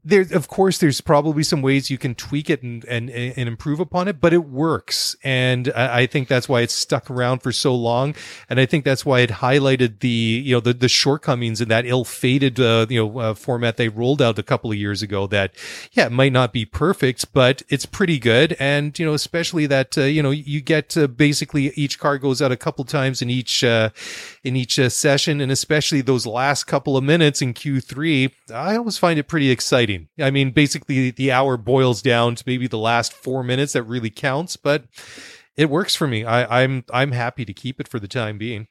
Speaker 1: there, of course, there's probably some ways you can tweak it and, and, and improve upon it, but it works. And I, I think that's why it's stuck around for so long. And I think that's why it highlighted the, you know, the, the shortcomings in that ill-fated, uh, you know, uh, format they rolled out a couple of years ago that, yeah, it might not be perfect, but it's pretty good. And, you know, especially that, uh, you know, you get basically each car goes out a couple times in each, uh, in each uh, session. And especially those last couple of minutes in Q3, I always find it pretty exciting. I mean, basically the hour boils down to maybe the last four minutes that really counts, but it works for me. I, I'm I'm happy to keep it for the time being.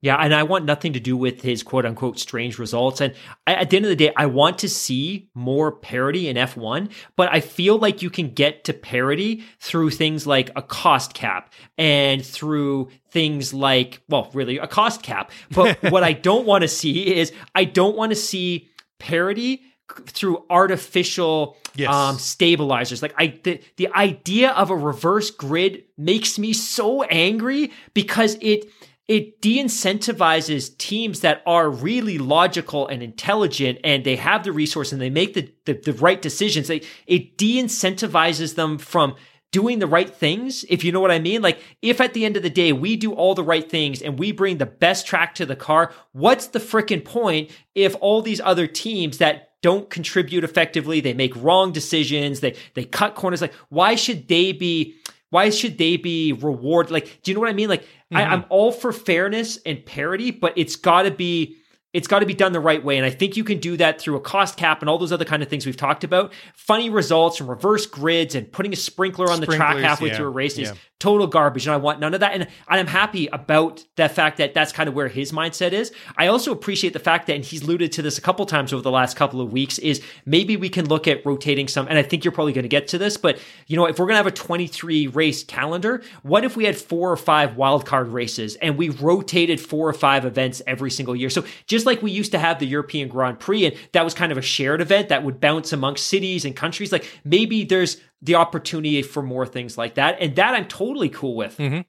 Speaker 2: Yeah, and I want nothing to do with his quote unquote strange results. And I, at the end of the day, I want to see more parity in F1, but I feel like you can get to parity through things like a cost cap and through things like, well, really a cost cap. But what I don't want to see is I don't want to see parity through artificial yes. um, stabilizers. Like I, the, the idea of a reverse grid makes me so angry because it, it de-incentivizes teams that are really logical and intelligent and they have the resource and they make the, the, the right decisions. It de-incentivizes them from doing the right things, if you know what I mean. Like, if at the end of the day we do all the right things and we bring the best track to the car, what's the freaking point if all these other teams that don't contribute effectively. They make wrong decisions. They they cut corners. Like why should they be? Why should they be rewarded? Like, do you know what I mean? Like, mm-hmm. I, I'm all for fairness and parity, but it's got to be it's got to be done the right way. And I think you can do that through a cost cap and all those other kind of things we've talked about. Funny results and reverse grids and putting a sprinkler on the track halfway yeah. through a race is yeah. total garbage. And I want none of that. And I'm happy about the fact that that's kind of where his mindset is. I also appreciate the fact that, and he's alluded to this a couple times over the last couple of weeks, is maybe we can look at rotating some. And I think you're probably going to get to this, but you know, if we're going to have a 23 race calendar, what if we had four or five wildcard races and we rotated four or five events every single year? So just just like we used to have the European Grand Prix, and that was kind of a shared event that would bounce amongst cities and countries. Like maybe there's the opportunity for more things like that. And that I'm totally cool with.
Speaker 1: Mm-hmm.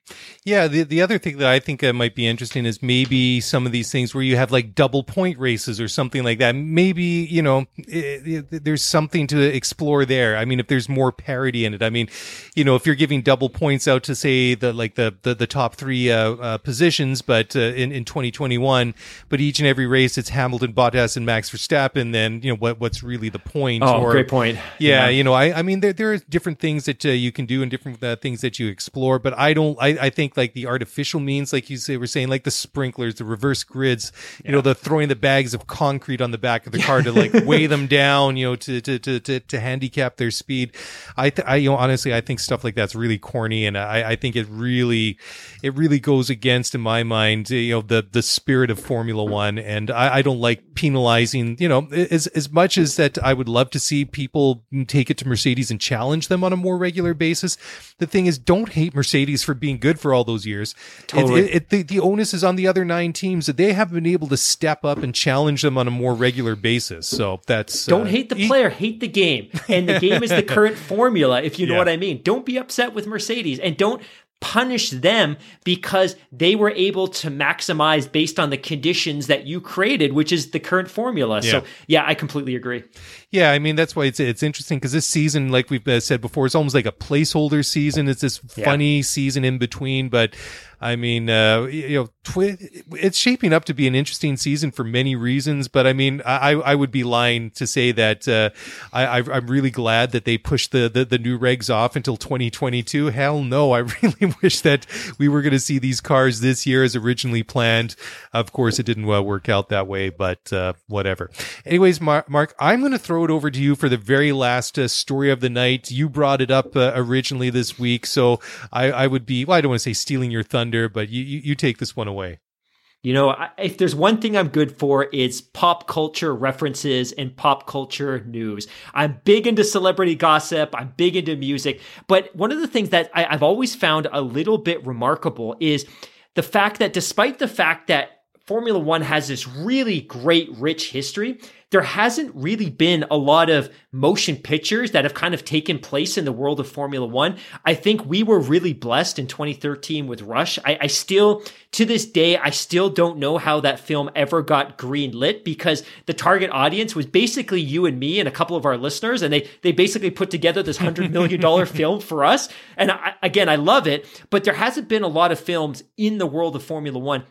Speaker 1: Yeah. The, the other thing that I think uh, might be interesting is maybe some of these things where you have like double point races or something like that. Maybe, you know, it, it, there's something to explore there. I mean, if there's more parity in it, I mean, you know, if you're giving double points out to say the, like the, the, the top three, uh, uh, positions, but, uh, in, in 2021, but each and every race it's Hamilton, Bottas and Max Verstappen, then, you know, what, what's really the point?
Speaker 2: Oh, or, great point.
Speaker 1: Yeah, yeah. You know, I, I mean, there, there different things that uh, you can do and different uh, things that you explore. But I don't. I, I think like the artificial means, like you say, were saying, like the sprinklers, the reverse grids, you yeah. know, the throwing the bags of concrete on the back of the car to like weigh them down, you know, to to to to, to handicap their speed. I, th- I, you know, honestly, I think stuff like that's really corny, and I, I think it really, it really goes against, in my mind, you know, the the spirit of Formula One, and I, I don't like penalizing. You know, as as much as that, I would love to see people take it to Mercedes and challenge challenge them on a more regular basis. The thing is, don't hate Mercedes for being good for all those years. Totally. It, it, it, the, the onus is on the other nine teams that they haven't been able to step up and challenge them on a more regular basis. So that's
Speaker 2: don't uh, hate the player, hate the game, and the game is the current formula. If you know yeah. what I mean. Don't be upset with Mercedes, and don't punish them because they were able to maximize based on the conditions that you created, which is the current formula. Yeah. So, yeah, I completely agree.
Speaker 1: Yeah, I mean that's why it's it's interesting because this season, like we've uh, said before, it's almost like a placeholder season. It's this funny season in between, but I mean, uh, you know, twi- it's shaping up to be an interesting season for many reasons. But I mean, I, I would be lying to say that uh, I, I'm really glad that they pushed the, the, the new regs off until 2022. Hell no, I really wish that we were going to see these cars this year as originally planned. Of course, it didn't uh, work out that way, but uh, whatever. Anyways, Mark, Mark I'm going to throw it over to you for the very last uh, story of the night. You brought it up uh, originally this week, so I, I would be well, I don't want to say stealing your thunder but you, you, you take this one away.
Speaker 2: You know, if there's one thing I'm good for, it's pop culture references and pop culture news. I'm big into celebrity gossip. I'm big into music. But one of the things that I, I've always found a little bit remarkable is the fact that despite the fact that Formula One has this really great, rich history. There hasn't really been a lot of motion pictures that have kind of taken place in the world of Formula One. I think we were really blessed in 2013 with Rush. I, I still, to this day, I still don't know how that film ever got green lit because the target audience was basically you and me and a couple of our listeners. And they, they basically put together this $100 million film for us. And I, again, I love it, but there hasn't been a lot of films in the world of Formula One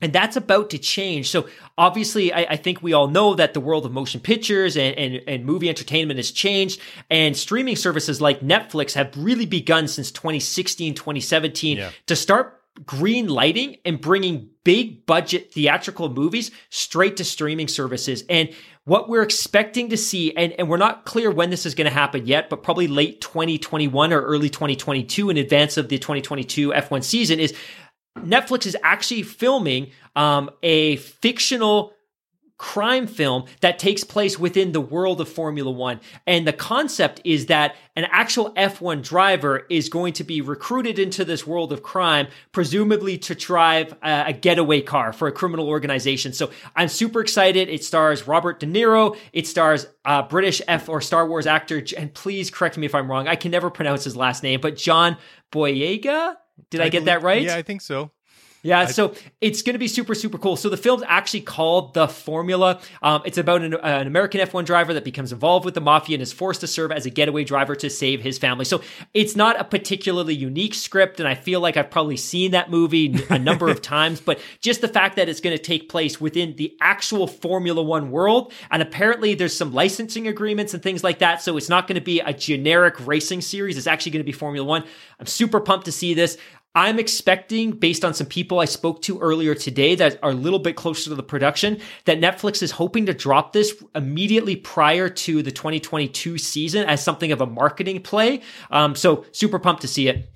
Speaker 2: and that's about to change. So obviously, I, I, think we all know that the world of motion pictures and, and, and, movie entertainment has changed. And streaming services like Netflix have really begun since 2016, 2017 yeah. to start green lighting and bringing big budget theatrical movies straight to streaming services. And what we're expecting to see, and, and we're not clear when this is going to happen yet, but probably late 2021 or early 2022 in advance of the 2022 F1 season is Netflix is actually filming um, a fictional crime film that takes place within the world of Formula One. And the concept is that an actual F1 driver is going to be recruited into this world of crime, presumably to drive a, getaway car for a criminal organization. So I'm super excited. It stars Robert De Niro. It stars uh, British F or Star Wars actor, and please correct me if I'm wrong. I can never pronounce his last name, but John Boyega. Did I, I get believe, that right?
Speaker 1: Yeah, I think so.
Speaker 2: Yeah, so it's going to be super, super cool. So the film's actually called The Formula. Um, it's about an, an, American F1 driver that becomes involved with the mafia and is forced to serve as a getaway driver to save his family. So it's not a particularly unique script, and I feel like I've probably seen that movie a number of times, but just the fact that it's going to take place within the actual Formula One world, and apparently there's some licensing agreements and things like that, so it's not going to be a generic racing series. It's actually going to be Formula One. I'm super pumped to see this. I'm expecting, based on some people I spoke to earlier today that are a little bit closer to the production, that Netflix is hoping to drop this immediately prior to the 2022 season as something of a marketing play. Um, so super pumped to see it.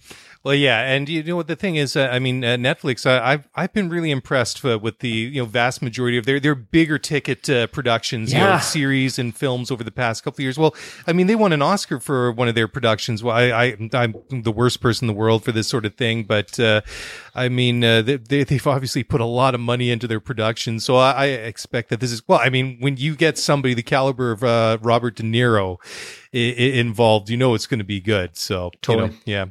Speaker 1: Well, yeah, and you know what the thing is, uh, I mean, uh, Netflix. Uh, I've I've been really impressed uh, with the you know vast majority of their their bigger ticket uh, productions, yeah. you know, series and films over the past couple of years. Well, I mean, they won an Oscar for one of their productions. Well, I, I I'm the worst person in the world for this sort of thing, but uh, I mean, they, they've obviously put a lot of money into their production, so I, I expect that this is well. I mean, when you get somebody the caliber of Robert De Niro involved, you know it's going to be good. So
Speaker 2: totally,
Speaker 1: you know, yeah,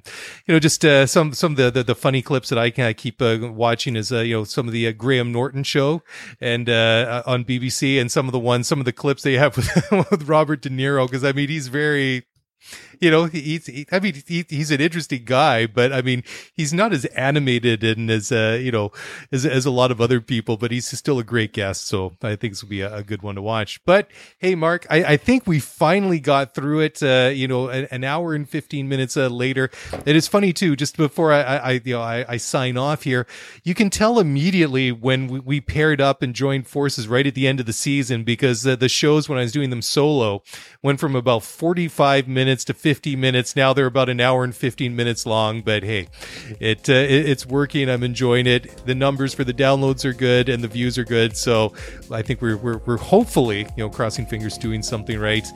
Speaker 1: you know, just uh, some some of the, the, the funny clips that I can I keep uh, watching is uh, you know some of the uh, Graham Norton show and uh, on BBC and some of the ones some of the clips they have with, with Robert De Niro because I mean he's very you know, he's, he, I mean, he, he's an interesting guy, but I mean, he's not as animated and as, uh, you know, as, as a lot of other people, but he's still a great guest. So I think this will be a, a good one to watch. But hey, Mark, I, I think we finally got through it, uh, you know, an, an, hour and 15 minutes uh, later. It is funny too, just before I, I, you know, I, I sign off here, you can tell immediately when we, we, paired up and joined forces right at the end of the season because uh, the shows when I was doing them solo went from about 45 minutes to 50 50 minutes. Now they're about an hour and 15 minutes long, but hey, it, uh, it, it's working. I'm enjoying it. The numbers for the downloads are good and the views are good. So I think we're, we're, we're hopefully, you know, crossing fingers doing something right.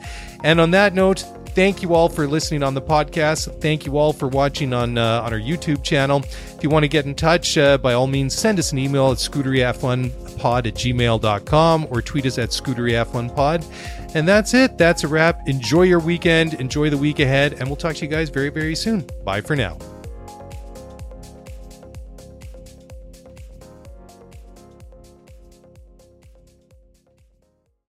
Speaker 1: And on that note, thank you all for listening on the podcast. Thank you all for watching on uh, on our YouTube channel. If you want to get in touch, uh, by all means, send us an email at scooteryf1pod at gmail.com or tweet us at scooteryf1pod. And that's it. That's a wrap. Enjoy your weekend. Enjoy the week ahead. And we'll talk to you guys very, very soon. Bye for now.